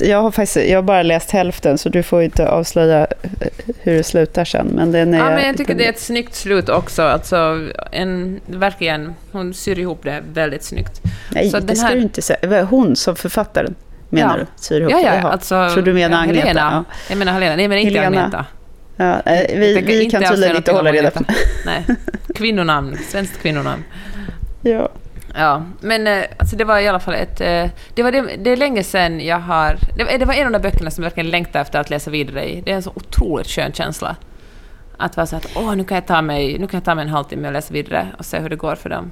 Jag har, faktiskt, jag har bara läst hälften, så du får inte avslöja hur det slutar sen. Men, den är, ja, men jag tycker det är ett snyggt slut också. Alltså, en, verkligen, hon syr ihop det väldigt snyggt. Nej, så det ska här... du inte säga. Hon som författaren, menar ja. du? Syr ihop ja, ja, det? Alltså, Tror du menar Agneta? Helena. Ja. Jag menar Helena. Nej, men inte Helena. Agneta. Ja, vi, vi kan tydligen inte hålla reda på Nej. Kvinnonamn, svenskt kvinnonamn. Ja. Ja, men eh, alltså det var i alla fall ett... Eh, det, var det, det är länge sedan jag har... Det var, det var en av de böckerna som jag verkligen längtade efter att läsa vidare i. Det är en så otroligt skön känsla. Att vara så att åh, nu kan jag ta mig, nu kan jag ta mig en halvtimme och läsa vidare och se hur det går för dem.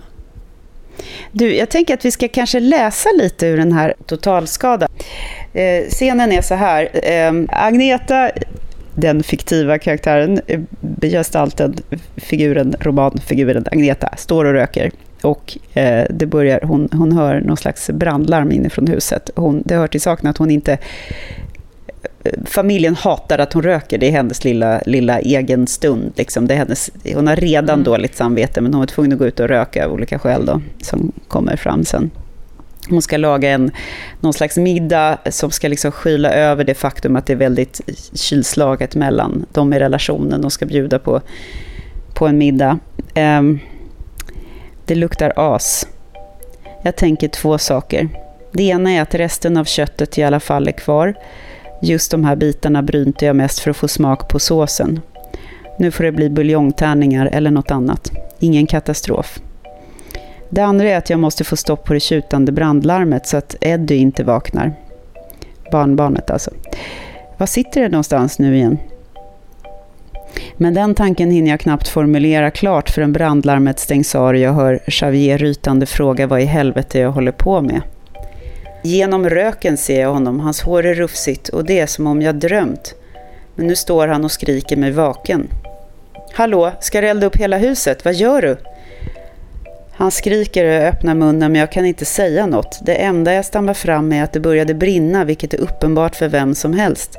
Du, jag tänker att vi ska kanske läsa lite ur den här totalskada. Eh, scenen är så här. Eh, Agneta, den fiktiva karaktären, eh, gestalten, figuren, romanfiguren Agneta, står och röker och eh, det börjar, hon, hon hör någon slags brandlarm inifrån huset. Hon, det hör till saken att hon inte... Eh, familjen hatar att hon röker, det är hennes lilla, lilla egen stund. Liksom. Det är hennes, hon har redan mm. dåligt samvete, men hon var tvungen att gå ut och röka av olika skäl då, som kommer fram sen. Hon ska laga en, någon slags middag som ska liksom skyla över det faktum att det är väldigt kylslaget mellan dem i relationen. De ska bjuda på, på en middag. Um, det luktar as. Jag tänker två saker. Det ena är att resten av köttet i alla fall är kvar. Just de här bitarna brynte jag mest för att få smak på såsen. Nu får det bli buljongtärningar eller något annat. Ingen katastrof. Det andra är att jag måste få stopp på det tjutande brandlarmet så att Eddie inte vaknar. Barnbarnet alltså. Var sitter det någonstans nu igen? Men den tanken hinner jag knappt formulera klart förrän brandlarmet stängs av och jag hör Xavier rytande fråga vad i helvete jag håller på med. Genom röken ser jag honom, hans hår är rufsigt och det är som om jag drömt. Men nu står han och skriker mig vaken. Hallå, ska du elda upp hela huset? Vad gör du? Han skriker och öppnar munnen men jag kan inte säga något. Det enda jag stammar fram är att det började brinna, vilket är uppenbart för vem som helst.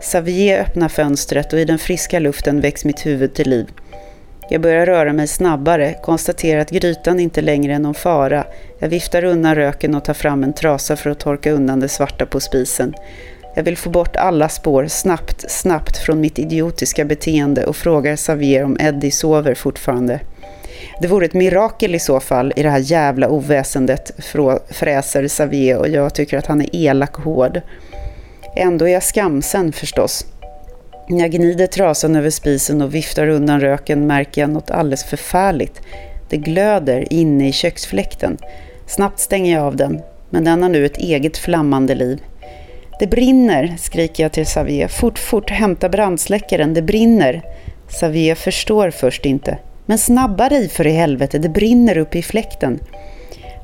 Xavier öppnar fönstret och i den friska luften väcks mitt huvud till liv. Jag börjar röra mig snabbare, konstaterar att grytan inte längre är någon fara. Jag viftar undan röken och tar fram en trasa för att torka undan det svarta på spisen. Jag vill få bort alla spår snabbt, snabbt från mitt idiotiska beteende och frågar Xavier om Eddie sover fortfarande. Det vore ett mirakel i så fall i det här jävla oväsendet, fräser Xavier och jag tycker att han är elak och hård. Ändå är jag skamsen förstås. När jag gnider trasan över spisen och viftar undan röken märker jag något alldeles förfärligt. Det glöder inne i köksfläkten. Snabbt stänger jag av den, men den har nu ett eget flammande liv. Det brinner, skriker jag till Xavier. Fort, fort, hämta brandsläckaren, det brinner. Xavier förstår först inte. Men snabba dig för i helvete, det brinner uppe i fläkten.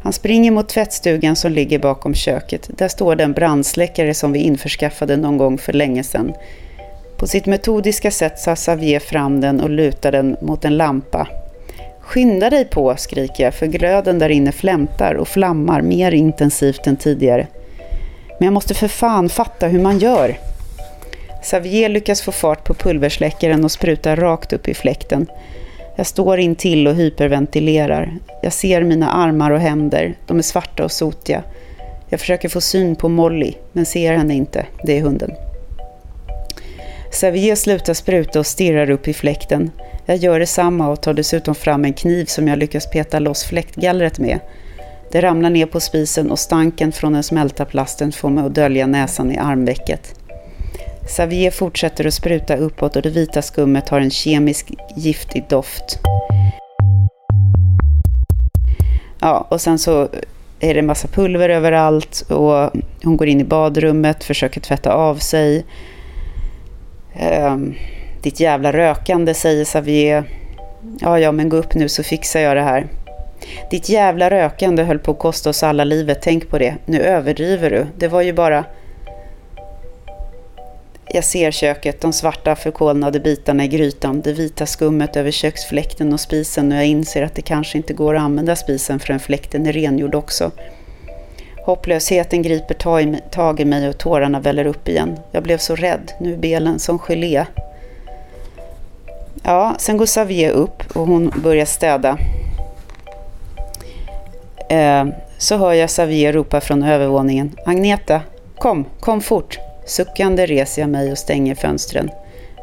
Han springer mot tvättstugan som ligger bakom köket. Där står den brandsläckare som vi införskaffade någon gång för länge sedan. På sitt metodiska sätt sa Xavier fram den och lutar den mot en lampa. Skynda dig på, skriker jag, för glöden där inne flämtar och flammar mer intensivt än tidigare. Men jag måste för fan fatta hur man gör. Xavier lyckas få fart på pulversläckaren och sprutar rakt upp i fläkten. Jag står in till och hyperventilerar. Jag ser mina armar och händer. De är svarta och sotiga. Jag försöker få syn på Molly, men ser henne inte. Det är hunden. Xavier slutar spruta och stirrar upp i fläkten. Jag gör detsamma och tar dessutom fram en kniv som jag lyckas peta loss fläktgallret med. Det ramlar ner på spisen och stanken från den smälta plasten får mig att dölja näsan i armvecket. Xavier fortsätter att spruta uppåt och det vita skummet har en kemisk giftig doft. Ja, och sen så är det en massa pulver överallt och hon går in i badrummet, försöker tvätta av sig. Ehm, ditt jävla rökande, säger Xavier. Ja, ja, men gå upp nu så fixar jag det här. Ditt jävla rökande höll på att kosta oss alla livet, tänk på det. Nu överdriver du. Det var ju bara... Jag ser köket, de svarta förkolnade bitarna i grytan, det vita skummet över köksfläkten och spisen och jag inser att det kanske inte går att använda spisen förrän fläkten är rengjord också. Hopplösheten griper tag i mig och tårarna väller upp igen. Jag blev så rädd, nu är belen som gelé. Ja, sen går Xavier upp och hon börjar städa. Eh, så hör jag Xavier ropa från övervåningen. Agneta, kom, kom fort. Suckande reser jag mig och stänger fönstren.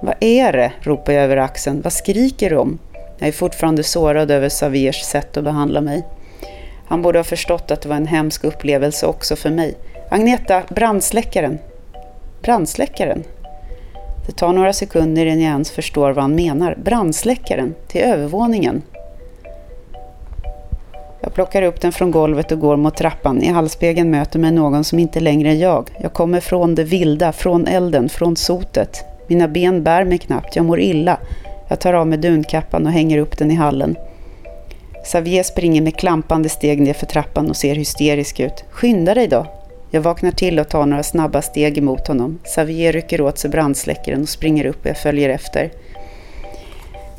Vad är det? ropar jag över axeln. Vad skriker du om? Jag är fortfarande sårad över Xaviers sätt att behandla mig. Han borde ha förstått att det var en hemsk upplevelse också för mig. Agneta, brandsläckaren. Brandsläckaren? Det tar några sekunder innan jag ens förstår vad han menar. Brandsläckaren, till övervåningen. Jag plockar upp den från golvet och går mot trappan. I hallspegeln möter mig någon som inte längre är jag. Jag kommer från det vilda, från elden, från sotet. Mina ben bär mig knappt, jag mår illa. Jag tar av mig dunkappan och hänger upp den i hallen. Xavier springer med klampande steg ner för trappan och ser hysterisk ut. Skynda dig då! Jag vaknar till och tar några snabba steg emot honom. Xavier rycker åt sig brandsläckaren och springer upp och jag följer efter.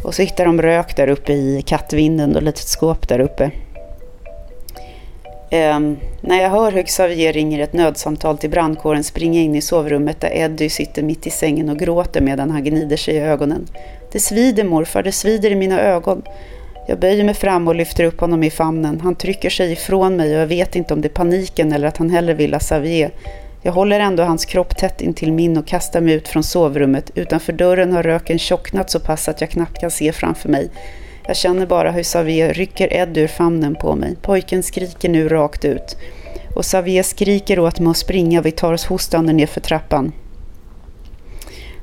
Och så hittar de rök där uppe i kattvinden och ett litet skåp där uppe. Eh, när jag hör hur Xavier ringer ett nödsamtal till brandkåren springer jag in i sovrummet där Eddie sitter mitt i sängen och gråter medan han gnider sig i ögonen. Det svider morfar, det svider i mina ögon. Jag böjer mig fram och lyfter upp honom i famnen. Han trycker sig ifrån mig och jag vet inte om det är paniken eller att han hellre vill ha Xavier. Jag håller ändå hans kropp tätt intill min och kastar mig ut från sovrummet. Utanför dörren har röken tjocknat så pass att jag knappt kan se framför mig. Jag känner bara hur Xavier rycker Ed ur famnen på mig. Pojken skriker nu rakt ut. Och Xavier skriker åt mig att springa. Vi tar oss hostande ner för trappan.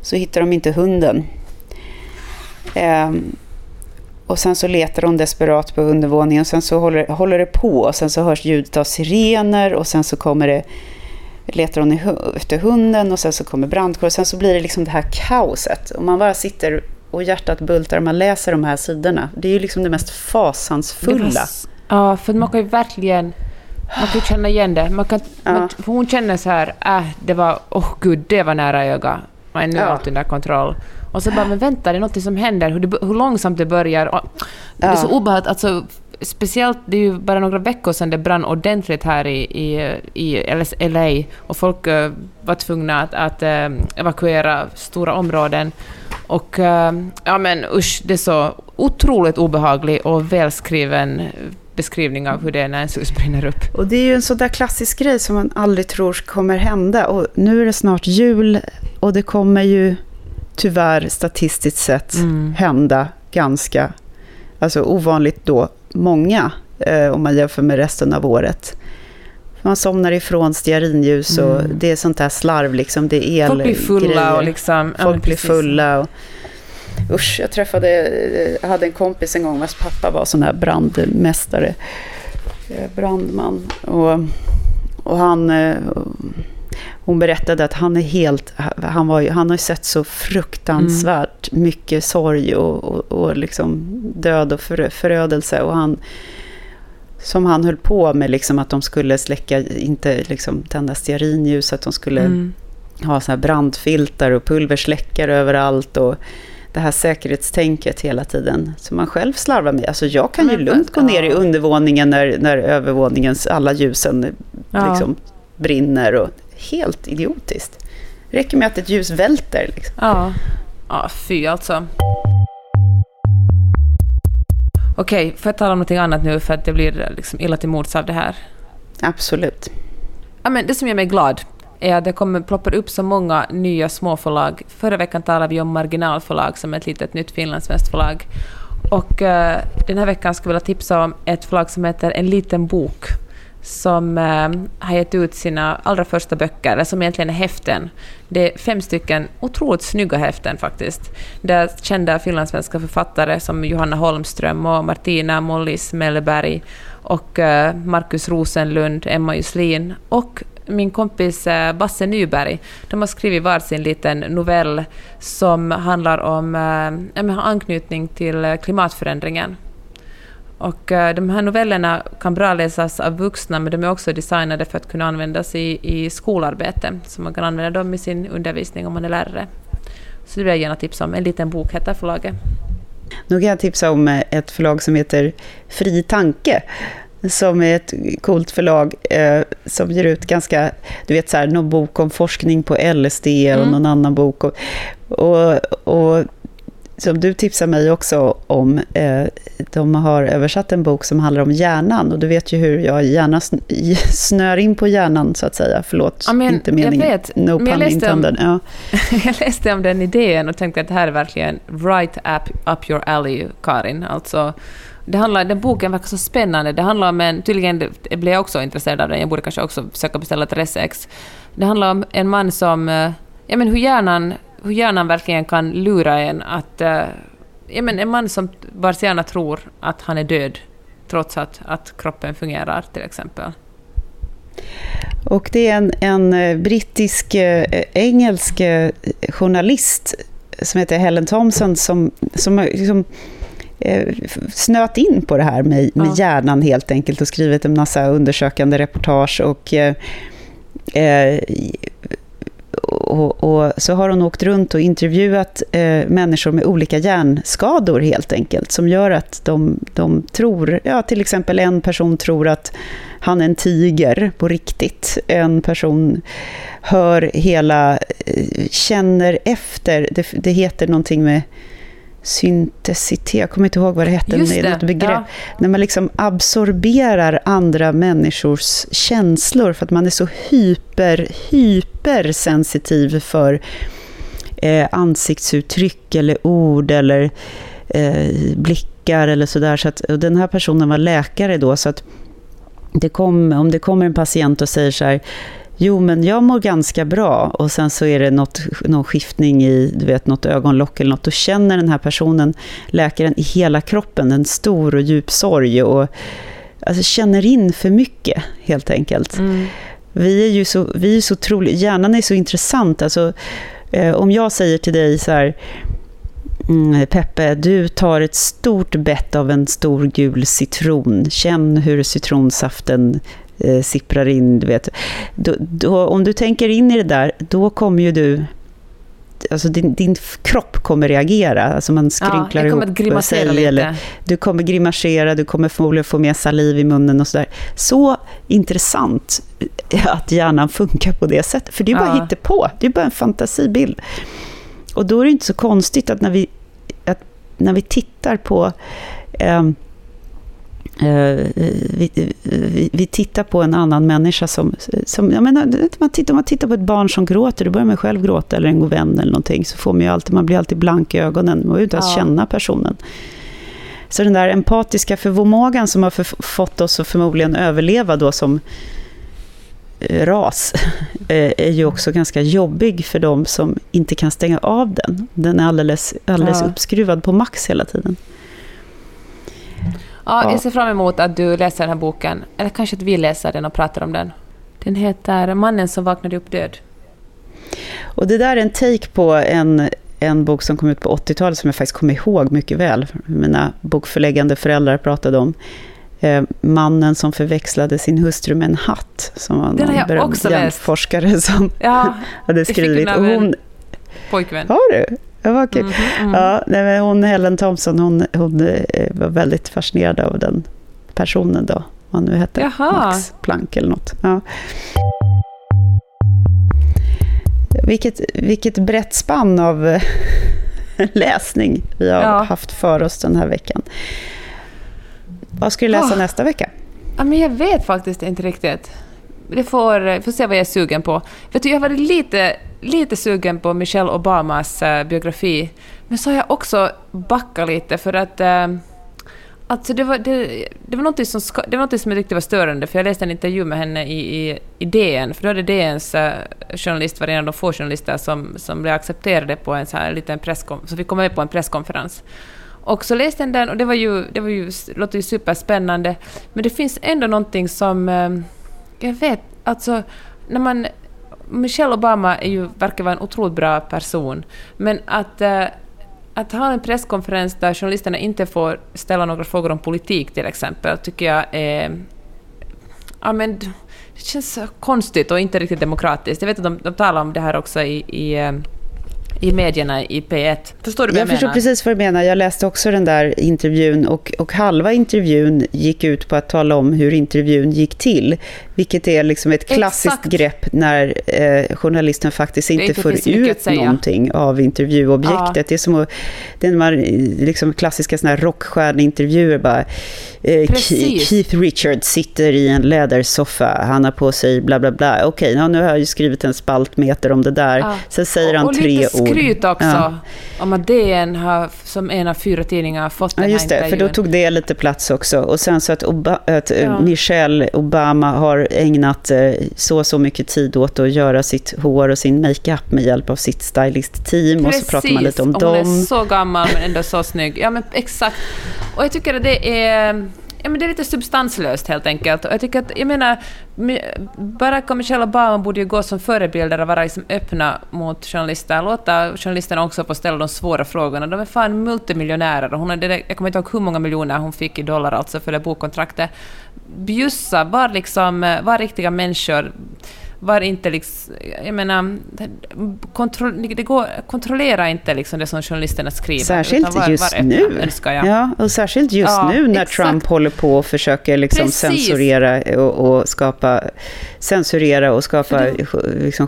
Så hittar de inte hunden. Ehm, och sen så letar hon desperat på undervåningen och sen så håller, håller det på och sen så hörs ljudet av sirener och sen så kommer det letar hon efter hunden och sen så kommer brandkår och sen så blir det liksom det här kaoset. Och man bara sitter och hjärtat bultar och man läser de här sidorna. Det är ju liksom det mest fasansfulla. Det ja, för man kan ju verkligen... Man kan känna igen det. Man kan, ja. man, hon känner så här, äh, det var, åh oh gud, det var nära ögat. Men nu är ja. allt under kontroll. Och så bara, men vänta, det är något som händer, hur, det, hur långsamt det börjar. Och, det är så obehagligt, alltså speciellt, det är ju bara några veckor sedan det brann ordentligt här i, i, i LA och folk uh, var tvungna att, att uh, evakuera stora områden. Och uh, ja men usch, det är så otroligt obehaglig och välskriven beskrivning av hur det är när en hus brinner upp. Och det är ju en sån där klassisk grej som man aldrig tror kommer hända. Och nu är det snart jul och det kommer ju tyvärr statistiskt sett mm. hända ganska, alltså ovanligt då, många eh, om man jämför med resten av året. Man somnar ifrån stearinljus och mm. det är sånt där slarv liksom. Det är el Folk blir fulla grejer. och liksom... Folk ja, blir fulla. Och, usch, jag träffade, jag hade en kompis en gång vars pappa var sån här brandmästare. Eh, brandman. Och, och han... Eh, hon berättade att han är helt, han, var, han har sett så fruktansvärt mm. mycket sorg och, och, och liksom död och för, förödelse. Och han, som han höll på med, liksom att de skulle släcka, inte liksom tända stearinljus, att de skulle mm. ha så här brandfiltar och pulversläckare överallt. Och det här säkerhetstänket hela tiden, som man själv slarvar med. Alltså jag kan ju lugnt gå ner i undervåningen när, när övervåningens alla ljusen ja. liksom brinner. Och helt idiotiskt. Det räcker med att ett ljus välter. Liksom. Ja. ja, fy alltså. Okej, får jag tala om någonting annat nu för att det blir liksom illa till mods av det här? Absolut. Ja, men det som gör mig glad är att det kommer ploppar upp så många nya småförlag. Förra veckan talade vi om Marginalförlag som är ett litet nytt finlandssvenskt förlag. Och uh, den här veckan skulle jag vilja tipsa om ett förlag som heter En liten bok som eh, har gett ut sina allra första böcker, eller som egentligen är häften. Det är fem stycken otroligt snygga häften faktiskt. Där kända finlandssvenska författare som Johanna Holmström och Martina Mollis Mellberg och eh, Markus Rosenlund, Emma Juslin och min kompis eh, Basse Nyberg, de har skrivit varsin liten novell som handlar om, äh, har anknytning till eh, klimatförändringen. Och uh, de här novellerna kan bra läsas av vuxna, men de är också designade för att kunna användas i, i skolarbete, så man kan använda dem i sin undervisning om man är lärare. Så det vill jag gärna tipsa om. En liten bok heter förlaget. Nu kan jag tipsa om eh, ett förlag som heter Fri Tanke, som är ett coolt förlag eh, som ger ut ganska, du vet så här, någon bok om forskning på LSD och mm. någon annan bok. Och, och, och som du tipsar mig också om, eh, de har översatt en bok som handlar om hjärnan. Och du vet ju hur jag gärna snör in på hjärnan, så att säga. Förlåt, ja, men, inte meningen. Jag vet, no pun intended. Ja. jag läste om den idén och tänkte att det här är verkligen right up, up your alley, Karin. Alltså, det handlar, den boken verkar så spännande. Det handlar om en, tydligen blev jag också intresserad av den, jag borde kanske också försöka beställa ett resex. Det handlar om en man som, eh, ja men hur hjärnan hur hjärnan verkligen kan lura en att... Uh, ja, men en man som vars hjärna tror att han är död trots att, att kroppen fungerar, till exempel. Och det är en, en eh, brittisk, eh, engelsk journalist som heter Helen Thompson som, som liksom, snöt in på det här med, med ja. hjärnan helt enkelt och skrivit en massa undersökande reportage och eh, och, och, så har hon åkt runt och intervjuat eh, människor med olika hjärnskador helt enkelt, som gör att de, de tror, ja till exempel en person tror att han är en tiger på riktigt. En person hör hela, eh, känner efter, det, det heter någonting med syntesitet, jag kommer inte ihåg vad det hette, Just det, något begrepp. Ja. När man liksom absorberar andra människors känslor för att man är så hyper, hypersensitiv för eh, ansiktsuttryck eller ord eller eh, blickar eller sådär. Så att, den här personen var läkare då, så att det kom, om det kommer en patient och säger så här jo men jag mår ganska bra och sen så är det något, någon skiftning i du vet, något ögonlock eller något. Då känner den här personen, läkaren, i hela kroppen en stor och djup sorg och alltså, känner in för mycket helt enkelt. Mm. Vi är ju så, vi är så otroligt, hjärnan är så intressant. Alltså, eh, om jag säger till dig så här, mm, Peppe, du tar ett stort bett av en stor gul citron. Känn hur citronsaften eh, sipprar in. Du vet. Då, då, om du tänker in i det där, då kommer ju du... Alltså din, din kropp kommer reagera. Alltså man skrynklar ja, jag kommer ihop att grimasera sig. lite. Eller, du kommer grimasera, du kommer förmodligen få mer saliv i munnen och sådär. Så intressant att hjärnan funkar på det sättet. För det är bara Ja. på. Det är bara en fantasibild. Och då är det inte så konstigt att när vi, att när vi tittar på eh, vi, vi, vi tittar på en annan människa som... som jag menar, man, tittar, man tittar på ett barn som gråter, då börjar man själv gråta, eller en god vän eller någonting, så får man ju alltid, man blir alltid blank i ögonen, man behöver inte ens Ja. känna personen. Så den där empatiska förmågan som har för, fått oss att förmodligen överleva då som eh, ras, eh, är ju också ganska jobbig för de som inte kan stänga av den. Den är alldeles, alldeles Ja. uppskruvad på max hela tiden. Ja, Ja. jag ser fram emot att du läser den här boken. Eller kanske att vi läser den och pratar om den. Den heter Mannen som vaknade upp död. Och det där är en take på en, en bok som kom ut på 80-talet som jag faktiskt kommer ihåg mycket väl. Mina bokförläggande föräldrar pratade om. Eh, mannen som förväxlade sin hustru med en hatt. Som var Den någon jag berömd hjärnforskare som Ja, hade skrivit. av Och hon, pojkvän. har du? Ja, vad kul. Mhm. Ja, nej, men hon, Helen Thompson, hon, hon eh, var väldigt fascinerad av den personen då. Vad nu hette. Jaha. Max Planck eller något. Ja. Vilket, vilket brett spann av eh, läsning vi har Ja. haft för oss den här veckan. Vad ska du läsa Åh. nästa vecka? Ja, men jag vet faktiskt inte riktigt. Det får, eh, får se vad jag är sugen på. Vet du, jag har varit lite, lite sugen på Michelle Obamas eh, biografi, men så har jag också backat lite för att eh, Alltså det var, det, det, var något som, ska- det var något som jag tyckte var störande, för jag läste en intervju med henne i, i, i DN, för då hade DNs eh, journalist var en av de få journalister som, som blev accepterade på en så här liten presskonferens, så vi kom med på en presskonferens. Och så läste jag den och det var ju, det var ju, låter ju superspännande, men det finns ändå någonting som, eh, jag vet, alltså när man Michelle Obama är ju, verkar vara en otroligt bra person, men att, äh, att ha en presskonferens där journalisterna inte får ställa några frågor om politik till exempel, tycker jag är... Ja, men det känns konstigt och inte riktigt demokratiskt. Jag vet att de, de talar om det här också i, i, eh, i medierna i P1. Förstår du vad jag, Jag förstår menar? precis vad du menar. Jag läste också den där intervjun och, och halva intervjun gick ut på att tala om hur intervjun gick till. Vilket är liksom ett klassiskt Exakt. grepp när eh, journalisten faktiskt inte, inte får ut någonting av intervjuobjektet. Ja. Det är som att, det är när man, liksom klassiska såna här rockstjärneintervjuer bara. Eh. Keith Richards sitter i en lädersoffa, han har på sig bla bla bla. Okej, ja, nu har jag ju skrivit en spaltmeter om det där. Ja. Sen säger han tre ord. Skryt också Ja. om att DN har, som en av fyra tidningar, fått Ja, den just här det, för då intervjun. tog det lite plats också. Och sen så att, Oba, att eh, Ja. Michelle Obama har ägnat eh, så så mycket tid åt att göra sitt hår och sin makeup med hjälp av sitt stylist-team. Och så pratar man lite om och hon dem. är så gammal men ändå så snygg. Ja men exakt. Och jag tycker att det är... Ja, men det är lite substanslöst helt enkelt. Och jag tycker att, jag menar, Barack och Michelle Obama borde ju gå som förebilder och vara liksom öppna mot journalister. Låta journalisterna också få ställa de svåra frågorna. De är fan multimiljonärer hon hade, jag kommer inte ihåg hur många miljoner hon fick i dollar alltså för det bokkontraktet. Bjussa, var liksom, eh, var riktiga människor. Var inte liksom, jag menar, kontroll, det går, kontrollera inte liksom det som journalisterna skriver. Särskilt var, just var nu. önskar jag. Ja, och särskilt just Ja, nu när exakt. Trump håller på och försöker liksom Precis. censurera och, och skapa censurera och skapa För liksom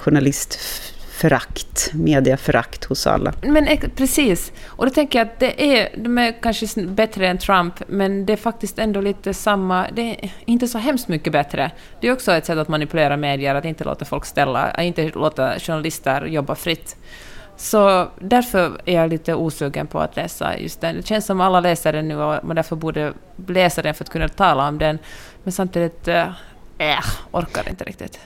förakt, mediaförakt hos alla. Men precis. Och då tänker jag att det är, de är kanske bättre än Trump, men det är faktiskt ändå lite samma... Det är inte så hemskt mycket bättre. Det är också ett sätt att manipulera medier, att inte låta folk ställa, att inte låta journalister jobba fritt. Så därför är jag lite osugen på att läsa just den. Det känns som alla läser den nu och man därför borde läsa den för att kunna tala om den. Men samtidigt, äh, äh orkar inte riktigt.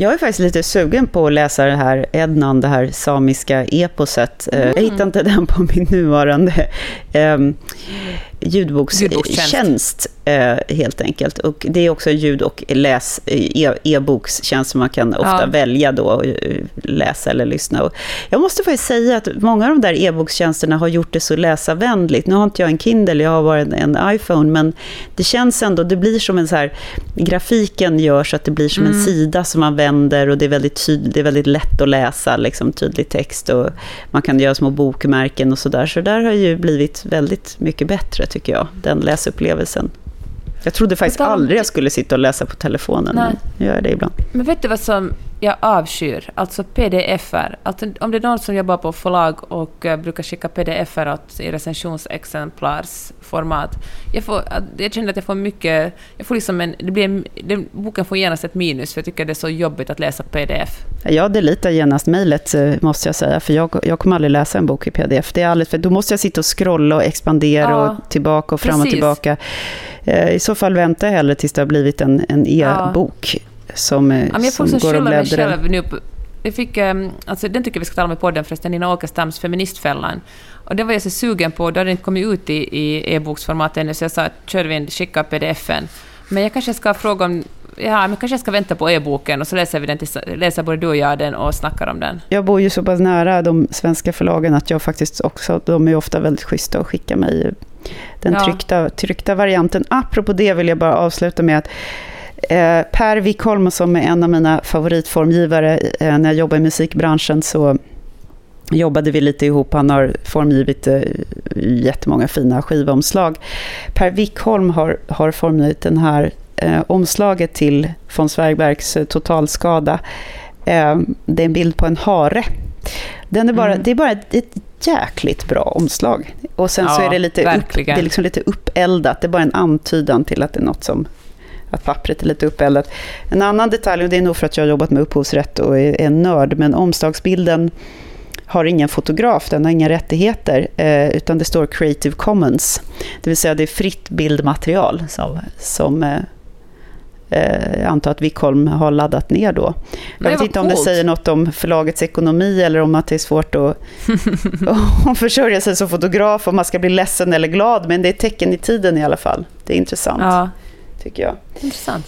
Jag är faktiskt lite sugen på att läsa det här Ednan, det här samiska eposet. Eh, mm. Jag hittar inte den på min nuvarande eh, ljudbokstjänst, eh, helt enkelt. Och det är också ljud och läs, e, e-bokstjänst som man kan ofta ja. välja då, eh, läsa eller lyssna. Och jag måste faktiskt säga att många av de där e-bokstjänsterna har gjort det så läsarvänligt. Nu har inte jag en Kindle, jag har bara en, en iPhone, men det känns ändå, det blir som en så här, grafiken gör så att det blir som mm. en sida som man vänder och det är väldigt, tyd, det är väldigt lätt att läsa, liksom tydlig text och man kan göra små bokmärken och sådär. Så där har ju blivit väldigt mycket bättre tycker jag, den läsupplevelsen. Jag trodde faktiskt aldrig jag skulle sitta och läsa på telefonen, Nej. men jag gör det ibland. Men vet du vad som jag avskyr? Alltså pdf-er. Alltså, om det är någon som jobbar på förlag och uh, brukar skicka pdf-er i recensionsexemplarsformat. Jag, får, jag känner att jag får mycket... Jag får liksom en, det blir en, den, boken får genast ett minus, för jag tycker det är så jobbigt att läsa pdf. Jag deletar genast mejlet, eh, måste jag säga, för jag, jag kommer aldrig läsa en bok i pdf. Det är alldeles för då måste jag sitta och scrolla och expandera ja, och tillbaka och fram precis. och tillbaka. Eh, I så fall väntar jag hellre tills det har blivit en, en e-bok. Ja som, ja, men jag får som går och bläddrar. Själv nu jag fick, ehm, alltså, den tycker jag vi ska tala om i podden förresten, Nina Åkestams Feministfällan. Och den var jag så sugen på, då hade den inte kommit ut i, e-boksformat ännu, så jag sa att kör vi en, skicka pdf-en. Men jag kanske ska fråga om Ja, men kanske jag ska vänta på e-boken och så läser, vi den till, läser både du och jag den och snackar om den. Jag bor ju så pass nära de svenska förlagen att jag faktiskt också, de är ofta väldigt schyssta och skickar mig den ja. tryckta, tryckta varianten. Apropå det vill jag bara avsluta med att Eh, per Wickholm, som är en av mina favoritformgivare, eh, när jag jobbade i musikbranschen så jobbade vi lite ihop. Han har formgivit eh, jättemånga fina skivomslag. Per Wickholm har, har formgivit den här eh, omslaget till von Svergbergs eh, Totalskada. Eh, det är en bild på en hare. Den är bara, mm. Det är bara ett, ett jäkligt bra omslag. Och sen ja, så är det lite, upp, det är liksom lite uppeldat. Det är bara en antydan till att det är något som att pappret är lite uppeldat. En annan detalj, och det är nog för att jag har jobbat med upphovsrätt och är en nörd, men omslagsbilden har ingen fotograf, den har inga rättigheter, eh, utan det står Creative Commons. Det vill säga det är fritt bildmaterial som, som eh, eh jag antar att Wickholm har laddat ner då. Jag vet inte om det säger något om förlagets ekonomi eller om att det är svårt att, att försörja sig som fotograf, om man ska bli ledsen eller glad, men det är tecken i tiden i alla fall. Det är intressant. Ja tycker jag. Intressant.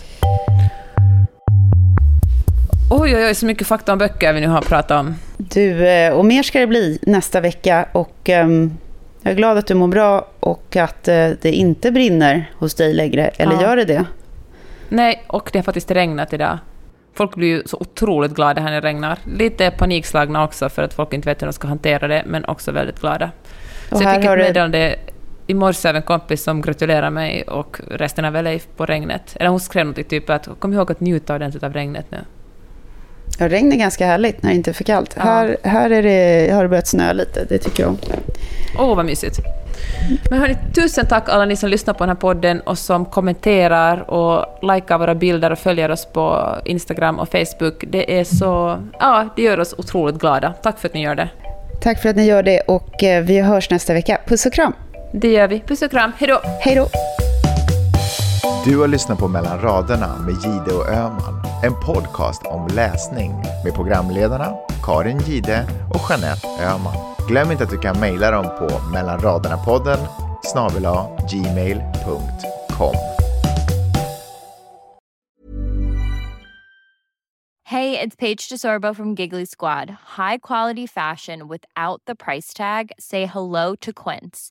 Oj, oj, oj, så mycket fakta om böcker vi nu har pratat om. Du, eh, och mer ska det bli nästa vecka. Och um, jag är glad att du mår bra och att uh, det inte brinner hos dig längre. Eller ja. gör det det? Nej, och det har faktiskt regnat idag. Folk blir ju så otroligt glada här när det regnar. Lite panikslagna också för att folk inte vet hur de ska hantera det, men också väldigt glada. Och så jag fick ett meddelande i morse av en kompis som gratulerade mig och resten av LA på regnet. Eller hon skrev något typ att kom ihåg att njuta ordentligt av regnet nu. Ja, regn är ganska härligt när det inte är för kallt. Ja. Här, här är det, har det börjat snöa lite, det tycker jag Åh, oh, vad mysigt. Men hörni, tusen tack alla ni som lyssnar på den här podden och som kommenterar och likar våra bilder och följer oss på Instagram och Facebook. Det är så... Ja, det gör oss otroligt glada. Tack för att ni gör det. Tack för att ni gör det och eh, vi hörs nästa vecka. Puss och kram! Det gör vi. Puss och kram. Hej då. Hej då. Du har lyssnat på Mellan raderna med Gide och Öman. En podcast om läsning med programledarna Karin Gide och Jeanette Öman. Glöm inte att du kan mejla dem på mellanraderna-podden snabel gmail.com. Hey, it's Paige DeSorbo from Giggly Squad. High quality fashion without the price tag. Say hello to Quince.